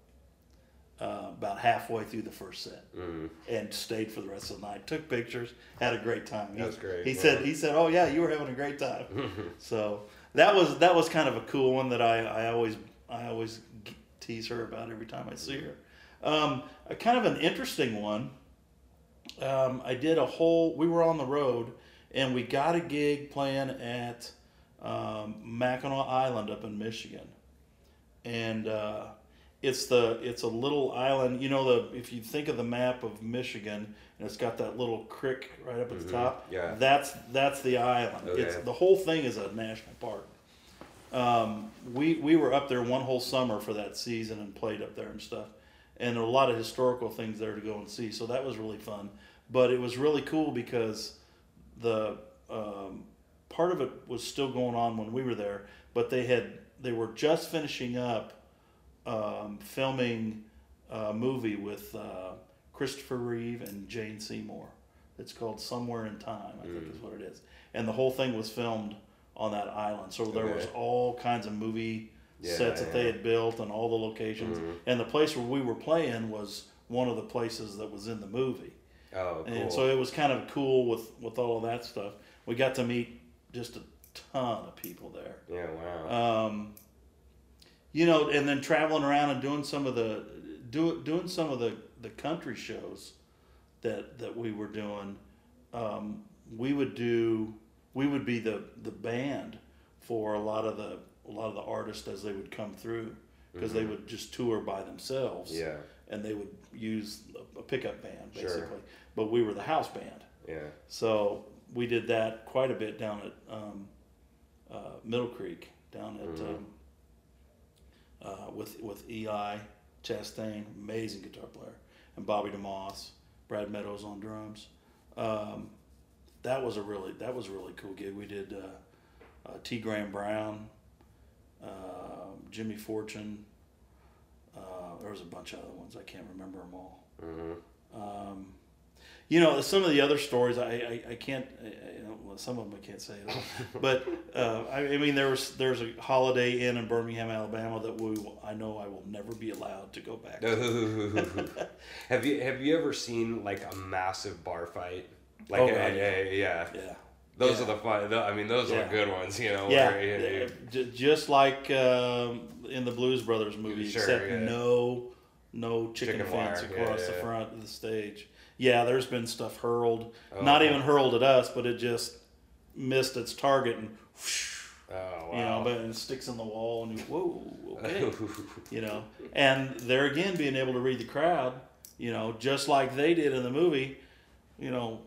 [SPEAKER 2] Uh, about halfway through the first set,
[SPEAKER 1] Mm.
[SPEAKER 2] and stayed for the rest of the night. Took pictures, had a great time. He-
[SPEAKER 1] That's great,
[SPEAKER 2] He
[SPEAKER 1] yeah.
[SPEAKER 2] said, "He said, oh yeah, you were having a great time." so that was that was kind of a cool one that I, I always I always tease her about every time I see her. Um, a kind of an interesting one. Um, I did a whole. We were on the road, and we got a gig playing at um, Mackinac Island up in Michigan, and uh, it's the it's a little island. You know the if you think of the map of Michigan, and it's got that little creek right up at the top.
[SPEAKER 1] yeah.
[SPEAKER 2] that's that's the island. It's
[SPEAKER 1] Okay.
[SPEAKER 2] the whole thing is a national park. Um, we we were up there one whole summer for that season and played up there and stuff, and there were a lot of historical things there to go and see. So that was really fun. But it was really cool because the um, part of it was still going on when we were there, but they had they were just finishing up um, filming a movie with uh, Christopher Reeve and Jane Seymour. It's called Somewhere in Time, I think is what it is. And the whole thing was filmed on that island. So there was all kinds of movie
[SPEAKER 1] Yeah,
[SPEAKER 2] sets that they had built and all the locations. And the place where we were playing was one of the places that was in the movie.
[SPEAKER 1] Oh, cool.
[SPEAKER 2] And so it was kind of cool with, with all of that stuff. We got to meet just a ton of people there.
[SPEAKER 1] yeah. Wow.
[SPEAKER 2] Um, you know, and then traveling around and doing some of the do, doing some of the, the country shows that that we were doing. Um, we would do we would be the the band for a lot of the a lot of the artists as they would come through because they would just tour by themselves.
[SPEAKER 1] Mm-hmm. yeah.
[SPEAKER 2] And they would use a, pickup band
[SPEAKER 1] Sure.
[SPEAKER 2] basically, but we were the house band.
[SPEAKER 1] Yeah.
[SPEAKER 2] So we did that quite a bit down at um, uh, Middle Creek, down at
[SPEAKER 1] Mm-hmm.
[SPEAKER 2] um, uh, with with Eli Chastain, amazing guitar player, and Bobby DeMoss, Brad Meadows on drums. Um, that was a really that was a really cool gig. We did uh, uh, T. Graham Brown, uh, Jimmy Fortune. Uh, there was a bunch of other ones. I can't remember them all.
[SPEAKER 1] Mm-hmm.
[SPEAKER 2] Um, you know, some of the other stories I I, I can't. I, some of them I can't say at all. but uh, I, I mean, there was there's a Holiday Inn in Birmingham, Alabama that we I know I will never be allowed to go back. to.
[SPEAKER 1] have you have you ever seen like a massive bar fight? Like
[SPEAKER 2] Oh,
[SPEAKER 1] a-
[SPEAKER 2] God,
[SPEAKER 1] a- yeah.
[SPEAKER 2] Yeah.
[SPEAKER 1] Those
[SPEAKER 2] Yeah.
[SPEAKER 1] are the fun. I mean, those are
[SPEAKER 2] Yeah.
[SPEAKER 1] the good ones. You know.
[SPEAKER 2] Yeah,
[SPEAKER 1] where, you-
[SPEAKER 2] just like um, in the Blues Brothers movie,
[SPEAKER 1] Sure,
[SPEAKER 2] except
[SPEAKER 1] yeah.
[SPEAKER 2] no, no chicken,
[SPEAKER 1] Chicken
[SPEAKER 2] fence
[SPEAKER 1] wire, yeah,
[SPEAKER 2] across the
[SPEAKER 1] yeah.
[SPEAKER 2] front of the stage. Yeah, there's been stuff hurled,
[SPEAKER 1] Oh,
[SPEAKER 2] not
[SPEAKER 1] okay.
[SPEAKER 2] even hurled at us, but it just missed its target and, whoosh,
[SPEAKER 1] oh wow.
[SPEAKER 2] you know, but it sticks in the wall and you, whoa, okay, you know. And there again, being able to read the crowd, you know, just like they did in the movie, you know,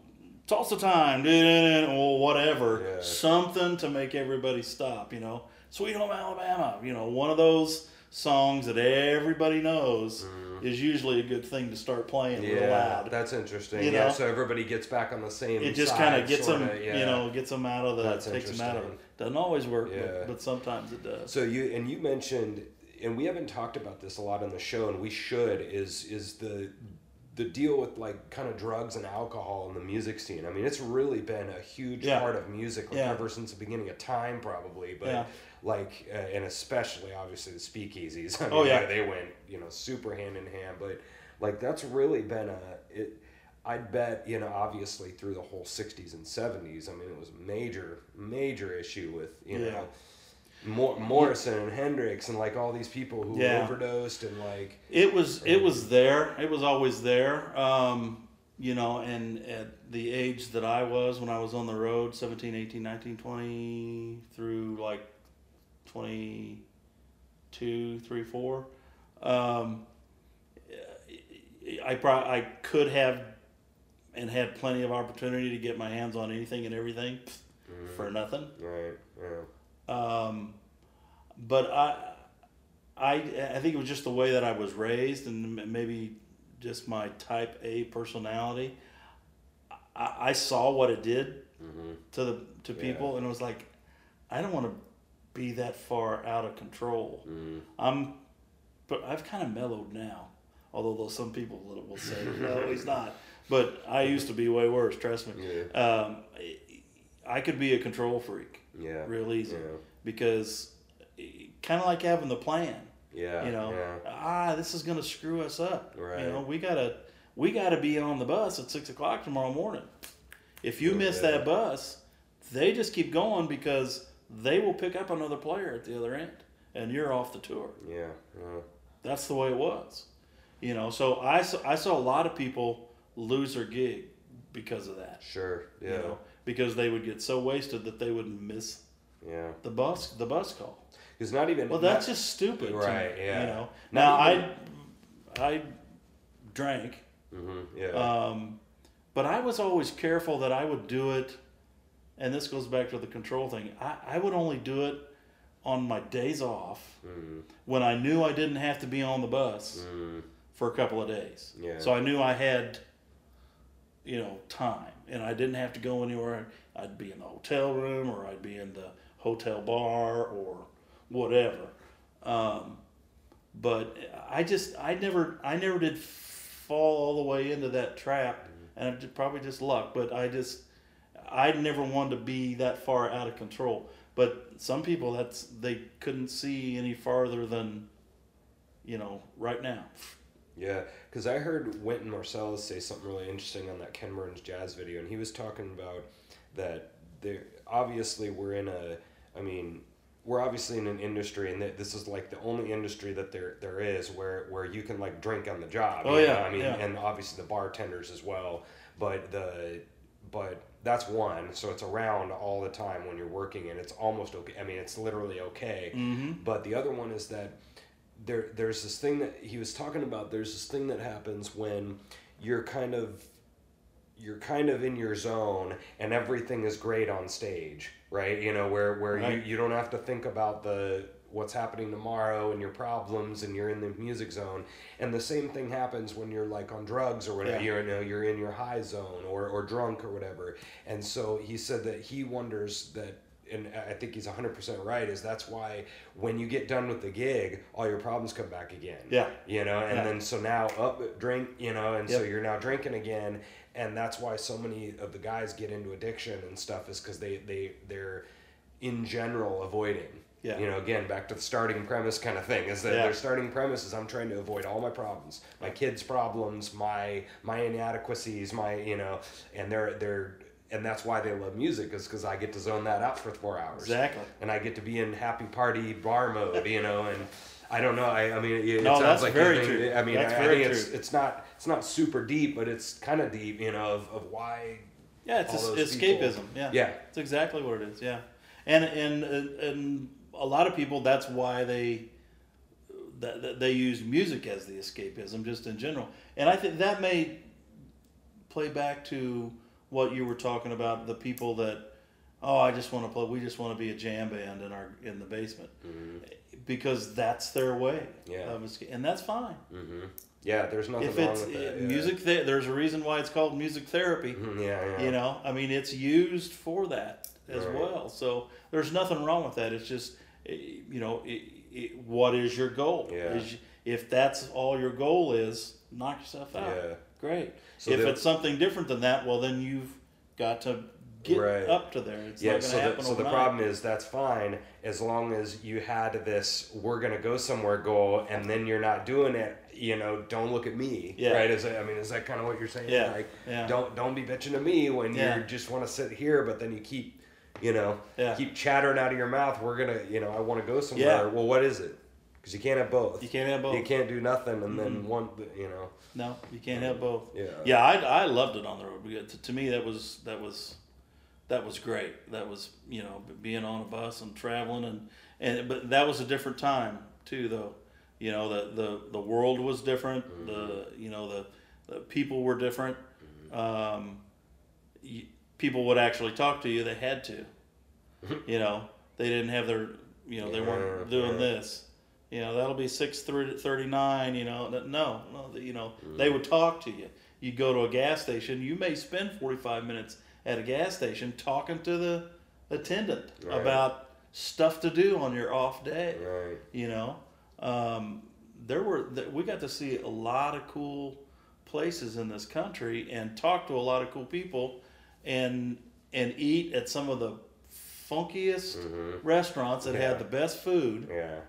[SPEAKER 2] toss Tulsa time, or whatever,
[SPEAKER 1] Yeah.
[SPEAKER 2] something to make everybody stop, you know. Sweet Home Alabama, you know, one of those songs that everybody knows mm. Is usually a good thing to start playing real
[SPEAKER 1] Mm-hmm. yeah,
[SPEAKER 2] loud.
[SPEAKER 1] that's interesting.
[SPEAKER 2] You
[SPEAKER 1] yeah,
[SPEAKER 2] know?
[SPEAKER 1] so everybody gets back on the same.
[SPEAKER 2] It just kind of gets
[SPEAKER 1] sorta,
[SPEAKER 2] them,
[SPEAKER 1] yeah.
[SPEAKER 2] you know, gets them out of the,
[SPEAKER 1] That's
[SPEAKER 2] takes them out of. Doesn't always work,
[SPEAKER 1] Yeah.
[SPEAKER 2] but, but sometimes it does.
[SPEAKER 1] So you and you mentioned, and we haven't talked about this a lot on the show, and we should. Is is the the deal with like kind of drugs and alcohol in the music scene? I mean, it's really been a huge
[SPEAKER 2] Yeah.
[SPEAKER 1] part of music like,
[SPEAKER 2] Yeah.
[SPEAKER 1] ever since the beginning of time, probably. But
[SPEAKER 2] Yeah.
[SPEAKER 1] Like, uh, and especially obviously the speakeasies. I mean,
[SPEAKER 2] Oh, yeah.
[SPEAKER 1] they, they went you know super hand in hand. But like that's really been a it. I'd bet, you know, obviously through the whole 60s and 70s, I mean, it was major, major issue with, you
[SPEAKER 2] Yeah.
[SPEAKER 1] know, Mor- Morrison and Hendrix and like all these people who
[SPEAKER 2] Yeah.
[SPEAKER 1] overdosed and like
[SPEAKER 2] It was it was there. It was always there. Um, you know, and at the age that I was when I was on the road, 17, 18, 19, 20 through like 22, 3, 4, um, I pro- I could have and had plenty of opportunity to get my hands on anything and everything for nothing.
[SPEAKER 1] right yeah
[SPEAKER 2] Um, but I, I, I think it was just the way that I was raised, and maybe just my Type A personality. I, I saw what it did to the to
[SPEAKER 1] Yeah.
[SPEAKER 2] people, and it was like, I don't want to be that far out of control.
[SPEAKER 1] Mm-hmm.
[SPEAKER 2] I'm, but I've kind of mellowed now. Although though some people will say, no, he's not. But I used to be way worse. Trust me.
[SPEAKER 1] Yeah.
[SPEAKER 2] Um, I- could be a control freak
[SPEAKER 1] yeah
[SPEAKER 2] real easy
[SPEAKER 1] yeah
[SPEAKER 2] because kind of like having the plan
[SPEAKER 1] yeah
[SPEAKER 2] you know
[SPEAKER 1] yeah
[SPEAKER 2] ah this is going to screw us up
[SPEAKER 1] Right.
[SPEAKER 2] you know we gotta we gotta be on the bus at six o'clock tomorrow morning if you
[SPEAKER 1] Yeah.
[SPEAKER 2] miss that bus they just keep going because they will pick up another player at the other end and you're off the tour.
[SPEAKER 1] Yeah yeah.
[SPEAKER 2] That's the way it was. You know so i saw, I saw a lot of people lose their gig because of that.
[SPEAKER 1] Sure yeah.
[SPEAKER 2] you know because they would get so wasted that they would miss
[SPEAKER 1] yeah.
[SPEAKER 2] the bus the bus call.
[SPEAKER 1] Because not even
[SPEAKER 2] Well, that's
[SPEAKER 1] not-
[SPEAKER 2] just stupid,
[SPEAKER 1] Right,
[SPEAKER 2] me,
[SPEAKER 1] yeah.
[SPEAKER 2] You know.
[SPEAKER 1] Not
[SPEAKER 2] Now
[SPEAKER 1] even-
[SPEAKER 2] I, I drank,
[SPEAKER 1] Mm-hmm, yeah.
[SPEAKER 2] Um, but I was always careful that I would do it, and this goes back to the control thing. I, I would only do it on my days off
[SPEAKER 1] mm,
[SPEAKER 2] when I knew I didn't have to be on the bus
[SPEAKER 1] mm,
[SPEAKER 2] for a couple of days.
[SPEAKER 1] Yeah.
[SPEAKER 2] So I knew I had, you know, time, and I didn't have to go anywhere. I'd be in the hotel room, or I'd be in the hotel bar, or whatever. Um, but I just, I never, I never did fall all the way into that trap, and it probably just luck. But I just, I never wanted to be that far out of control. But some people, that's they couldn't see any farther than, you know, right now.
[SPEAKER 1] Yeah, because I heard Wynton Marsalis say something really interesting on that Ken Burns jazz video, and he was talking about that there obviously we're in a, I mean, we're obviously in an industry, and that this is like the only industry that there there is where where you can like drink on the job.
[SPEAKER 2] Oh, yeah,
[SPEAKER 1] know? I mean,
[SPEAKER 2] yeah.
[SPEAKER 1] and obviously the bartenders as well, but the but that's one so it's around all the time when you're working and it's almost okay i mean it's literally okay
[SPEAKER 2] Mm-hmm.
[SPEAKER 1] but the other one is that there there's this thing that he was talking about there's this thing that happens when you're kind of you're kind of in your zone and everything is great on stage right you know where where
[SPEAKER 2] Right.
[SPEAKER 1] you, you don't have to think about the what's happening tomorrow and your problems and you're in the music zone and the same thing happens when you're like on drugs or whatever
[SPEAKER 2] Yeah.
[SPEAKER 1] you're you know you're in your high zone or or drunk or whatever and so he said that he wonders that and I think he's 100% right is that's why when you get done with the gig all your problems come back again
[SPEAKER 2] Yeah.
[SPEAKER 1] you know and
[SPEAKER 2] Yeah.
[SPEAKER 1] then so now up drink you know and so you're now drinking again and that's why so many of the guys get into addiction and stuff is because they they they're in general avoiding.
[SPEAKER 2] Yeah.
[SPEAKER 1] You know, again, back to the starting premise kind of thing is that
[SPEAKER 2] Yeah.
[SPEAKER 1] their starting premise is I'm trying to avoid all my problems, my kids' problems, my my inadequacies, my you know, and they're they're and that's why they love music is because I get to zone that out for four hours
[SPEAKER 2] Exactly.
[SPEAKER 1] and I get to be in happy party bar mode, you know, and I don't know. I, I mean, it, it
[SPEAKER 2] No,
[SPEAKER 1] sounds
[SPEAKER 2] that's
[SPEAKER 1] like
[SPEAKER 2] very
[SPEAKER 1] you think-
[SPEAKER 2] true.
[SPEAKER 1] I mean,
[SPEAKER 2] That's
[SPEAKER 1] I, I think it's it's not it's not super deep, but it's kind of deep, you know, of, of why.
[SPEAKER 2] Yeah, it's
[SPEAKER 1] those
[SPEAKER 2] escapism.
[SPEAKER 1] people-
[SPEAKER 2] Yeah,
[SPEAKER 1] Yeah.
[SPEAKER 2] it's exactly what it is. Yeah, and and uh, and, and a lot of people that's why they that, they use music as the escapism, just in general. And I think that may play back to what you were talking about the people that oh I just want to play we just want to be a jam band in our in the basement because that's their way
[SPEAKER 1] Yeah.
[SPEAKER 2] of and that's fine
[SPEAKER 1] hmm Yeah, there's nothing
[SPEAKER 2] if
[SPEAKER 1] wrong
[SPEAKER 2] it's
[SPEAKER 1] with that. yeah.
[SPEAKER 2] music th- there's a reason why it's called music therapy
[SPEAKER 1] Mhm, Yeah, yeah.
[SPEAKER 2] you know, I mean, it's used for that as
[SPEAKER 1] Right.
[SPEAKER 2] well. So there's nothing wrong with that. It's just, Eh, you know, it, it, what is your goal?
[SPEAKER 1] Yeah.
[SPEAKER 2] Is, if that's all your goal is, knock yourself out.
[SPEAKER 1] Yeah.
[SPEAKER 2] Great.
[SPEAKER 1] So
[SPEAKER 2] if it's something different than that, well, then you've got to get
[SPEAKER 1] Right.
[SPEAKER 2] up to there. It's
[SPEAKER 1] yeah,
[SPEAKER 2] not going to
[SPEAKER 1] so, the, so the problem is that's fine as long as you had this we're gonna go somewhere goal and then you're not doing it. You know, don't look at me.
[SPEAKER 2] Yeah.
[SPEAKER 1] Right? Is that, I mean, is that kind of what you're saying?
[SPEAKER 2] Yeah,
[SPEAKER 1] Like,
[SPEAKER 2] yeah.
[SPEAKER 1] don't don't be bitching to me when
[SPEAKER 2] Yeah.
[SPEAKER 1] you just want to sit here, but then you keep, you know,
[SPEAKER 2] Yeah.
[SPEAKER 1] keep chattering out of your mouth. We're gonna, you know, I want to go somewhere.
[SPEAKER 2] Yeah.
[SPEAKER 1] Well, what is it? Because you can't have both.
[SPEAKER 2] You can't have both.
[SPEAKER 1] You can't do nothing and then one. You know.
[SPEAKER 2] No, you can't have both.
[SPEAKER 1] Yeah.
[SPEAKER 2] Yeah, I, I loved it on the road. To, to me, that was that was that was great. That was you know being on a bus and traveling and and but that was a different time too, though. You know the the, the world was different. The you know the, the people were different. Um, you, people would actually talk to you. They had to. you know they didn't have their you know they weren't doing
[SPEAKER 1] yeah.
[SPEAKER 2] this. You know that'll be six thirty nine. You know no no you know they would talk to you. You go to a gas station. You may spend forty five minutes at a gas station talking to the attendant
[SPEAKER 1] Right.
[SPEAKER 2] about stuff to do on your off day.
[SPEAKER 1] Right.
[SPEAKER 2] You know, um, there were we got to see a lot of cool places in this country and talk to a lot of cool people, and and eat at some of the funkiest restaurants that
[SPEAKER 1] Mm-hmm. Yeah.
[SPEAKER 2] had the best food.
[SPEAKER 1] Yeah.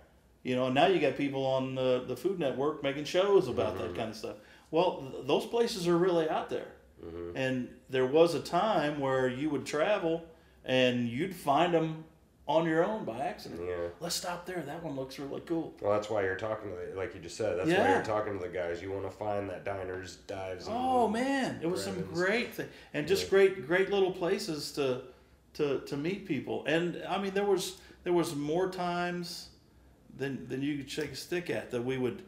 [SPEAKER 2] You know, and now you got people on the, the Food Network making shows about
[SPEAKER 1] Mm-hmm.
[SPEAKER 2] that kind of stuff. Well, th- those places are really out there.
[SPEAKER 1] Mm-hmm.
[SPEAKER 2] And there was a time where you would travel and you'd find them on your own by accident.
[SPEAKER 1] Yeah.
[SPEAKER 2] Let's stop there. That one looks really cool.
[SPEAKER 1] Well, that's why you're talking to the, like you just said. That's why you're talking to the guys. You want to find that diners, dives. And,
[SPEAKER 2] Oh man, it was some great thing, and just great, great little places to, to, to meet people. And I mean, there was there was more times than than you could shake a stick at that we would,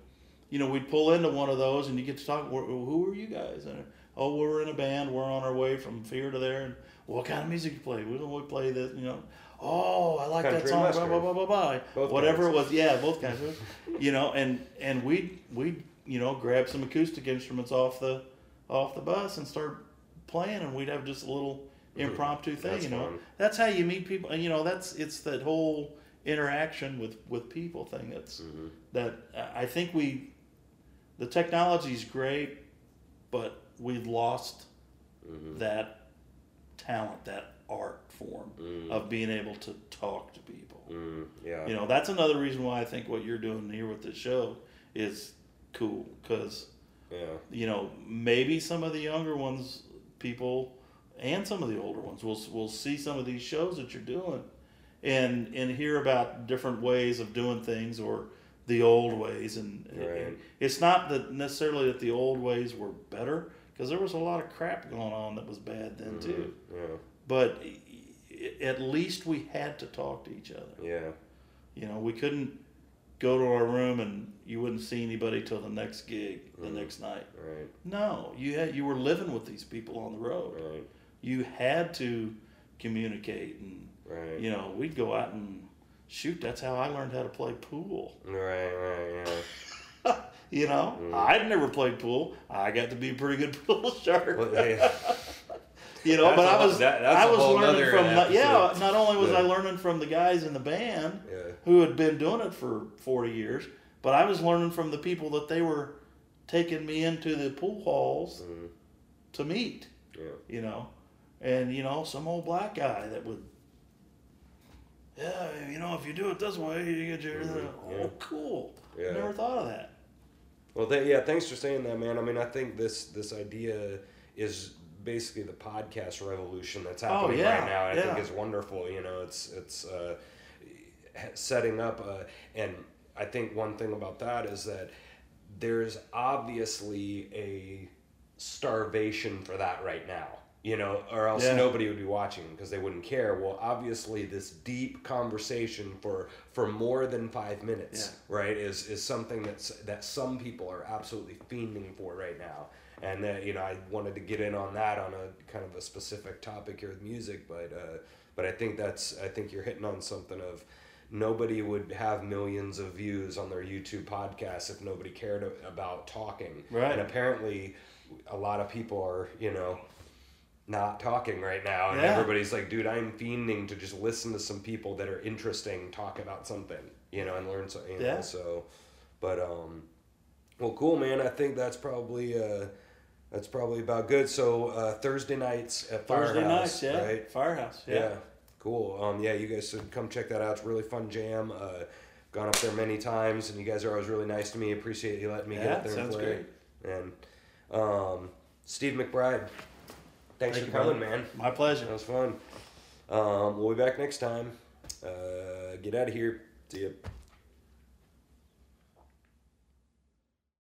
[SPEAKER 2] you know, we'd pull into one of those and you get to talk. Who are you guys? And oh, we're in a band. We're on our way from here to there. And what kind of music you play? We don't we play this. You know. Oh, I like that song. Blah, blah, blah, blah, blah.
[SPEAKER 1] Both
[SPEAKER 2] Whatever
[SPEAKER 1] kinds.
[SPEAKER 2] it was, yeah, both kinds of, you know, and and we we you know grab some acoustic instruments off the off the bus and start playing, and we'd have just a little impromptu thing,
[SPEAKER 1] Mm-hmm. That's
[SPEAKER 2] you know.
[SPEAKER 1] fun.
[SPEAKER 2] That's how you meet people, and you know that's it's that whole interaction with with people thing. That's
[SPEAKER 1] Mm-hmm.
[SPEAKER 2] that I think we the technology's great, but we've lost
[SPEAKER 1] Mm-hmm.
[SPEAKER 2] that talent, that art form of being able to talk to people.
[SPEAKER 1] Mm, yeah.
[SPEAKER 2] You know, that's another reason why I think what you're doing here with this show is cool because
[SPEAKER 1] yeah.
[SPEAKER 2] you know maybe some of the younger ones, people, and some of the older ones will will see some of these shows that you're doing, and and hear about different ways of doing things or the old ways, and,
[SPEAKER 1] Right.
[SPEAKER 2] and it's not that necessarily that the old ways were better because there was a lot of crap going on that was bad then too,
[SPEAKER 1] Yeah.
[SPEAKER 2] But at least we had to talk to each other.
[SPEAKER 1] Yeah.
[SPEAKER 2] You know, we couldn't go to our room and you wouldn't see anybody till the next gig the
[SPEAKER 1] Mm-hmm.
[SPEAKER 2] next night.
[SPEAKER 1] Right.
[SPEAKER 2] No, you had you were living with these people on the road.
[SPEAKER 1] Right.
[SPEAKER 2] You had to communicate and
[SPEAKER 1] Right.
[SPEAKER 2] you know, we'd go out and shoot, that's how I learned how to play pool.
[SPEAKER 1] Right. Right. Yeah.
[SPEAKER 2] You know,
[SPEAKER 1] Mm.
[SPEAKER 2] I'd never played pool. I got to be a pretty good pool shark.
[SPEAKER 1] Well, hey,
[SPEAKER 2] You know,
[SPEAKER 1] That's
[SPEAKER 2] but
[SPEAKER 1] a
[SPEAKER 2] I was
[SPEAKER 1] that-
[SPEAKER 2] I was learning from the, yeah. Not only was
[SPEAKER 1] Yeah.
[SPEAKER 2] I learning from the guys in the band
[SPEAKER 1] Yeah.
[SPEAKER 2] who had been doing it for forty years, but I was learning from the people that they were taking me into the pool halls
[SPEAKER 1] Mm,
[SPEAKER 2] to meet.
[SPEAKER 1] Yeah.
[SPEAKER 2] You know, and you know some old black guy that would. Yeah, you know, if you do it this way, you get your.
[SPEAKER 1] Mhm,
[SPEAKER 2] Oh, cool.
[SPEAKER 1] Yeah.
[SPEAKER 2] Never thought of that.
[SPEAKER 1] Well, th- yeah, thanks for saying that, man. I mean, I think this this idea is basically the podcast revolution that's happening
[SPEAKER 2] Oh, yeah,
[SPEAKER 1] right now. I think is wonderful. You know, it's it's uh, setting up, uh, and I think one thing about that is that there's obviously a starvation for that right now. You know, or else
[SPEAKER 2] Yeah.
[SPEAKER 1] nobody would be watching because they wouldn't care. Well, obviously, this deep conversation for for more than five minutes, right, is is something that's that some people are absolutely fiending for right now. And uh, you know, I wanted to get in on that on a kind of a specific topic here with music, but uh, but I think that's I think you're hitting on something of nobody would have millions of views on their YouTube podcast if nobody cared about talking.
[SPEAKER 2] Right.
[SPEAKER 1] And apparently, a lot of people are you know not talking right now, and
[SPEAKER 2] Yeah.
[SPEAKER 1] everybody's like, dude, I'm fiending to just listen to some people that are interesting talk about something, you know, and learn something. Know?
[SPEAKER 2] Yeah.
[SPEAKER 1] So, but um, well, cool, man. I think that's probably uh, that's probably about good. So uh, Thursday nights at
[SPEAKER 2] Thursday
[SPEAKER 1] Firehouse,
[SPEAKER 2] nights, yeah.
[SPEAKER 1] right?
[SPEAKER 2] Firehouse,
[SPEAKER 1] Yeah.
[SPEAKER 2] yeah.
[SPEAKER 1] Cool. Um, yeah, you guys should come check that out. It's a really fun jam. Uh, gone up there many times, and you guys are always really nice to me. Appreciate you letting me get up there
[SPEAKER 2] sounds
[SPEAKER 1] and play. And um, Steve McBride, thanks
[SPEAKER 2] Thank
[SPEAKER 1] for coming,
[SPEAKER 2] brother.
[SPEAKER 1] man.
[SPEAKER 2] My pleasure.
[SPEAKER 1] That was fun. Um, we'll be back next time. Uh, get out of here. See ya.